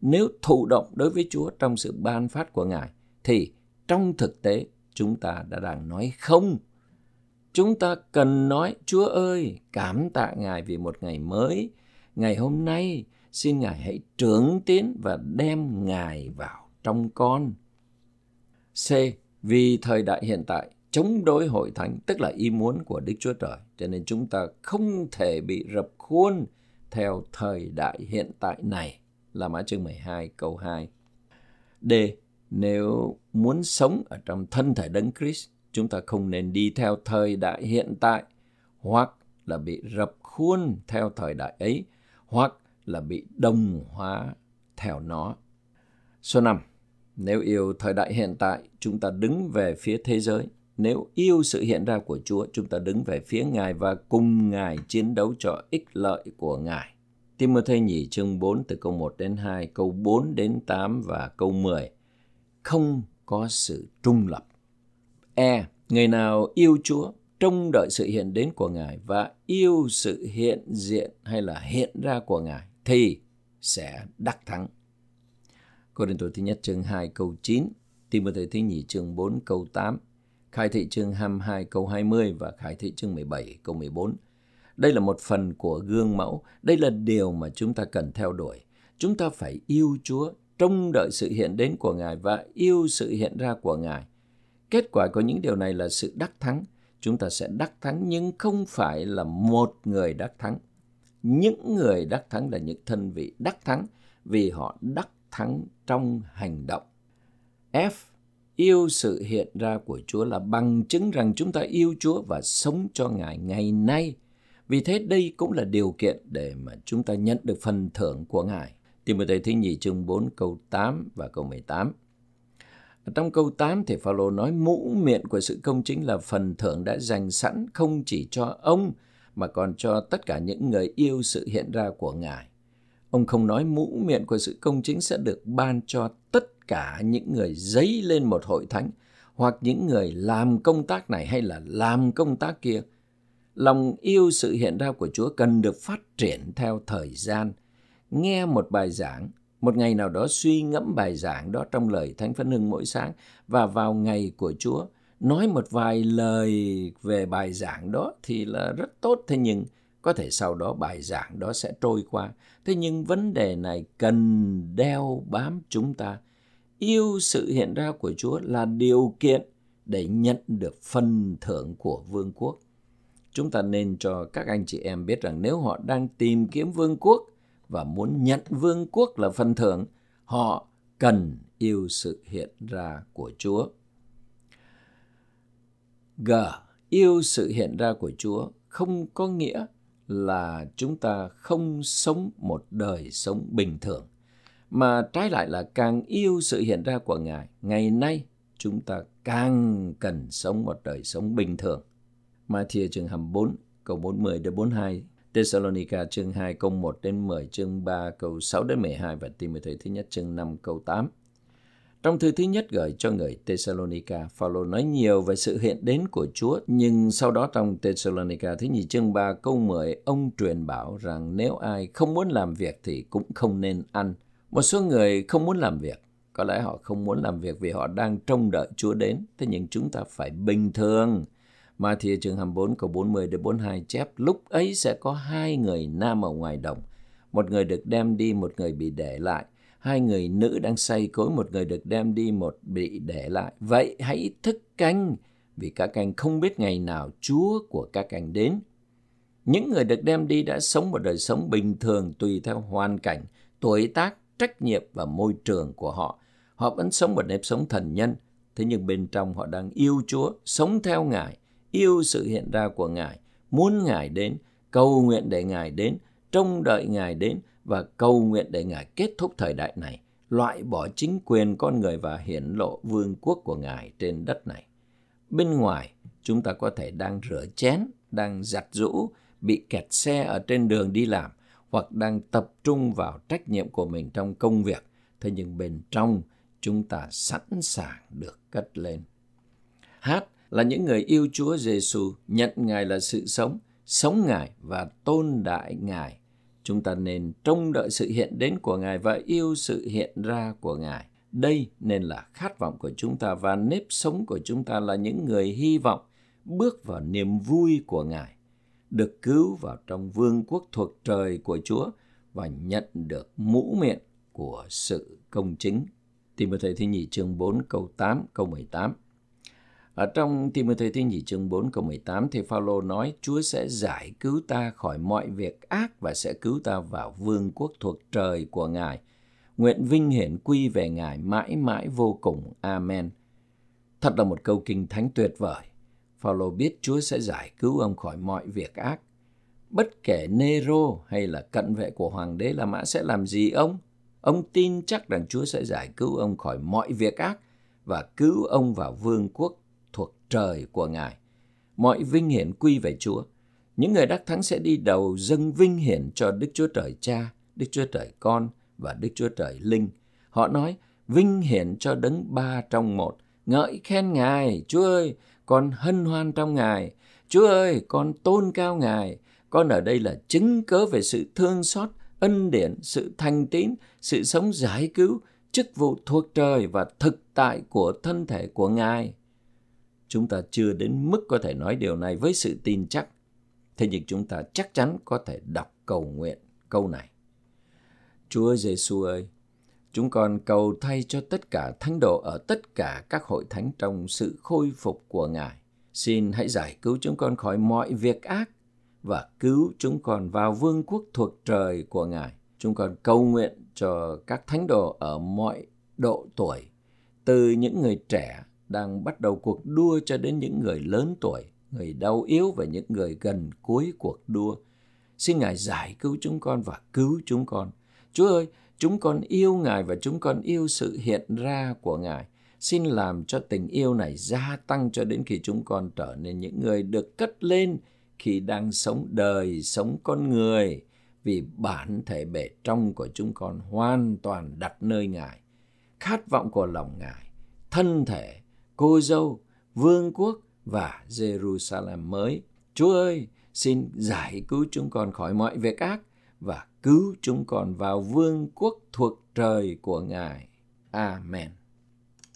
Nếu thụ động đối với Chúa trong sự ban phát của Ngài thì trong thực tế chúng ta đã đang nói không Chúng ta cần nói, Chúa ơi, cảm tạ Ngài vì một ngày mới. Ngày hôm nay, xin Ngài hãy trưởng tiến và đem Ngài vào trong con. C. Vì thời đại hiện tại, chống đối hội thánh, tức là ý muốn của Đức Chúa Trời. Cho nên chúng ta không thể bị rập khuôn theo thời đại hiện tại này. Là mã chương 12 câu 2. D. Nếu muốn sống ở trong thân thể đấng Christ, chúng ta không nên đi theo thời đại hiện tại hoặc là bị rập khuôn theo thời đại ấy hoặc là bị đồng hóa theo nó. Số 5. Nếu yêu thời đại hiện tại, chúng ta đứng về phía thế giới. Nếu yêu sự hiện ra của Chúa, chúng ta đứng về phía Ngài và cùng Ngài chiến đấu cho ích lợi của Ngài. Timothy nhì chương 4 từ câu 1 đến 2, câu 4 đến 8 và câu 10. Không có sự trung lập. E. Người nào yêu Chúa, trông đợi sự hiện đến của Ngài và yêu sự hiện diện hay là hiện ra của Ngài thì sẽ đắc thắng. Cô Đình Tổ thứ nhất chương 2 câu 9, Timothy thứ nhì chương 4 câu 8, Khai thị chương 22 câu 20 và Khai thị chương 17 câu 14. Đây là một phần của gương mẫu, đây là điều mà chúng ta cần theo đuổi. Chúng ta phải yêu Chúa, trông đợi sự hiện đến của Ngài và yêu sự hiện ra của Ngài Kết quả của những điều này là sự đắc thắng. Chúng ta sẽ đắc thắng nhưng không phải là một người đắc thắng. Những người đắc thắng là những thân vị đắc thắng vì họ đắc thắng trong hành động. F. Yêu sự hiện ra của Chúa là bằng chứng rằng chúng ta yêu Chúa và sống cho Ngài ngày nay. Vì thế đây cũng là điều kiện để mà chúng ta nhận được phần thưởng của Ngài. Timothy thứ nhì chương 4 câu 8 và câu 18. Trong câu 8 thì Phaolô nói, mũ miệng của sự công chính là phần thưởng đã dành sẵn không chỉ cho ông, mà còn cho tất cả những người yêu sự hiện ra của Ngài. Ông không nói mũ miệng của sự công chính sẽ được ban cho tất cả những người dấy lên một hội thánh, hoặc những người làm công tác này hay là làm công tác kia. Lòng yêu sự hiện ra của Chúa cần được phát triển theo thời gian. Nghe một bài giảng một ngày nào đó suy ngẫm bài giảng đó trong lời Thánh Phấn Hưng mỗi sáng và vào ngày của Chúa, nói một vài lời về bài giảng đó thì là rất tốt thế nhưng có thể sau đó bài giảng đó sẽ trôi qua. Thế nhưng vấn đề này cần đeo bám chúng ta. Yêu sự hiện ra của Chúa là điều kiện để nhận được phần thưởng của vương quốc. Chúng ta nên cho các anh chị em biết rằng nếu họ đang tìm kiếm vương quốc và muốn nhận vương quốc là phần thưởng, họ cần yêu sự hiện ra của Chúa. G. Yêu sự hiện ra của Chúa không có nghĩa là chúng ta không sống một đời sống bình thường, mà trái lại là càng yêu sự hiện ra của Ngài. Ngày nay, chúng ta càng cần sống một đời sống bình thường. Matthew chương 24 câu 40 đến 42, Thessalonica chương 2 câu 1 đến 10, chương 3 câu 6 đến 12 và Timothy thứ nhất chương 5 câu 8. Trong thư thứ nhất gửi cho người Thessalonica, Phaolô nói nhiều về sự hiện đến của Chúa, nhưng sau đó trong Thessalonica thứ nhì chương 3 câu 10, ông truyền bảo rằng nếu ai không muốn làm việc thì cũng không nên ăn. Một số người không muốn làm việc, có lẽ họ không muốn làm việc vì họ đang trông đợi Chúa đến, thế nhưng chúng ta phải bình thường. Mà thì chương 24 câu 40 đến 42 chép lúc ấy sẽ có hai người nam ở ngoài đồng, một người được đem đi, một người bị để lại. Hai người nữ đang say cối một người được đem đi một bị để lại. Vậy hãy thức canh vì các anh không biết ngày nào chúa của các anh đến. Những người được đem đi đã sống một đời sống bình thường tùy theo hoàn cảnh tuổi tác trách nhiệm và môi trường của họ. Họ vẫn sống một nếp sống thần nhân. Thế nhưng bên trong họ đang yêu chúa sống theo ngài yêu sự hiện ra của ngài muốn ngài đến cầu nguyện để ngài đến trông đợi ngài đến và cầu nguyện để Ngài kết thúc thời đại này, loại bỏ chính quyền con người và hiển lộ vương quốc của Ngài trên đất này. Bên ngoài, chúng ta có thể đang rửa chén, đang giặt rũ, bị kẹt xe ở trên đường đi làm, hoặc đang tập trung vào trách nhiệm của mình trong công việc. Thế nhưng bên trong, chúng ta sẵn sàng được cất lên. Hát là những người yêu Chúa Giêsu, nhận Ngài là sự sống, sống Ngài và tôn đại Ngài Chúng ta nên trông đợi sự hiện đến của Ngài và yêu sự hiện ra của Ngài. Đây nên là khát vọng của chúng ta và nếp sống của chúng ta là những người hy vọng bước vào niềm vui của Ngài, được cứu vào trong vương quốc thuộc trời của Chúa và nhận được mũ miệng của sự công chính. Tìm Timothy thứ nhì chương 4 câu 8 câu 18. Ở trong Timothy thứ nhì chương 4 câu 18 thì Phaolô nói, Chúa sẽ giải cứu ta khỏi mọi việc ác và sẽ cứu ta vào vương quốc thuộc trời của Ngài. Nguyện vinh hiển quy về Ngài mãi mãi vô cùng. Amen. Thật là một câu kinh thánh tuyệt vời. Phaolô biết Chúa sẽ giải cứu ông khỏi mọi việc ác. Bất kể Nero hay là cận vệ của hoàng đế La Mã sẽ làm gì ông? Ông tin chắc rằng Chúa sẽ giải cứu ông khỏi mọi việc ác và cứu ông vào vương quốc trời của Ngài. Mọi vinh hiển quy về Chúa. Những người đắc thắng sẽ đi đầu dâng vinh hiển cho Đức Chúa Trời Cha, Đức Chúa Trời Con và Đức Chúa Trời Linh. Họ nói, vinh hiển cho đấng ba trong một. Ngợi khen Ngài, Chúa ơi, con hân hoan trong Ngài. Chúa ơi, con tôn cao Ngài. Con ở đây là chứng cớ về sự thương xót, ân điển, sự thành tín, sự sống giải cứu, chức vụ thuộc trời và thực tại của thân thể của Ngài. Chúng ta chưa đến mức có thể nói điều này với sự tin chắc. Thế nhưng chúng ta chắc chắn có thể đọc cầu nguyện câu này. Chúa Giêsu ơi, chúng con cầu thay cho tất cả thánh đồ ở tất cả các hội thánh trong sự khôi phục của Ngài. Xin hãy giải cứu chúng con khỏi mọi việc ác và cứu chúng con vào vương quốc thuộc trời của Ngài. Chúng con cầu nguyện cho các thánh đồ ở mọi độ tuổi, từ những người trẻ đang bắt đầu cuộc đua cho đến những người lớn tuổi, người đau yếu và những người gần cuối cuộc đua. Xin Ngài giải cứu chúng con và cứu chúng con. Chúa ơi, chúng con yêu Ngài và chúng con yêu sự hiện ra của Ngài. Xin làm cho tình yêu này gia tăng cho đến khi chúng con trở nên những người được cất lên khi đang sống đời, sống con người. Vì bản thể bề trong của chúng con hoàn toàn đặt nơi Ngài. Khát vọng của lòng Ngài, thân thể, cô dâu, vương quốc và Jerusalem mới. Chúa ơi, xin giải cứu chúng con khỏi mọi việc ác và cứu chúng con vào vương quốc thuộc trời của Ngài. Amen.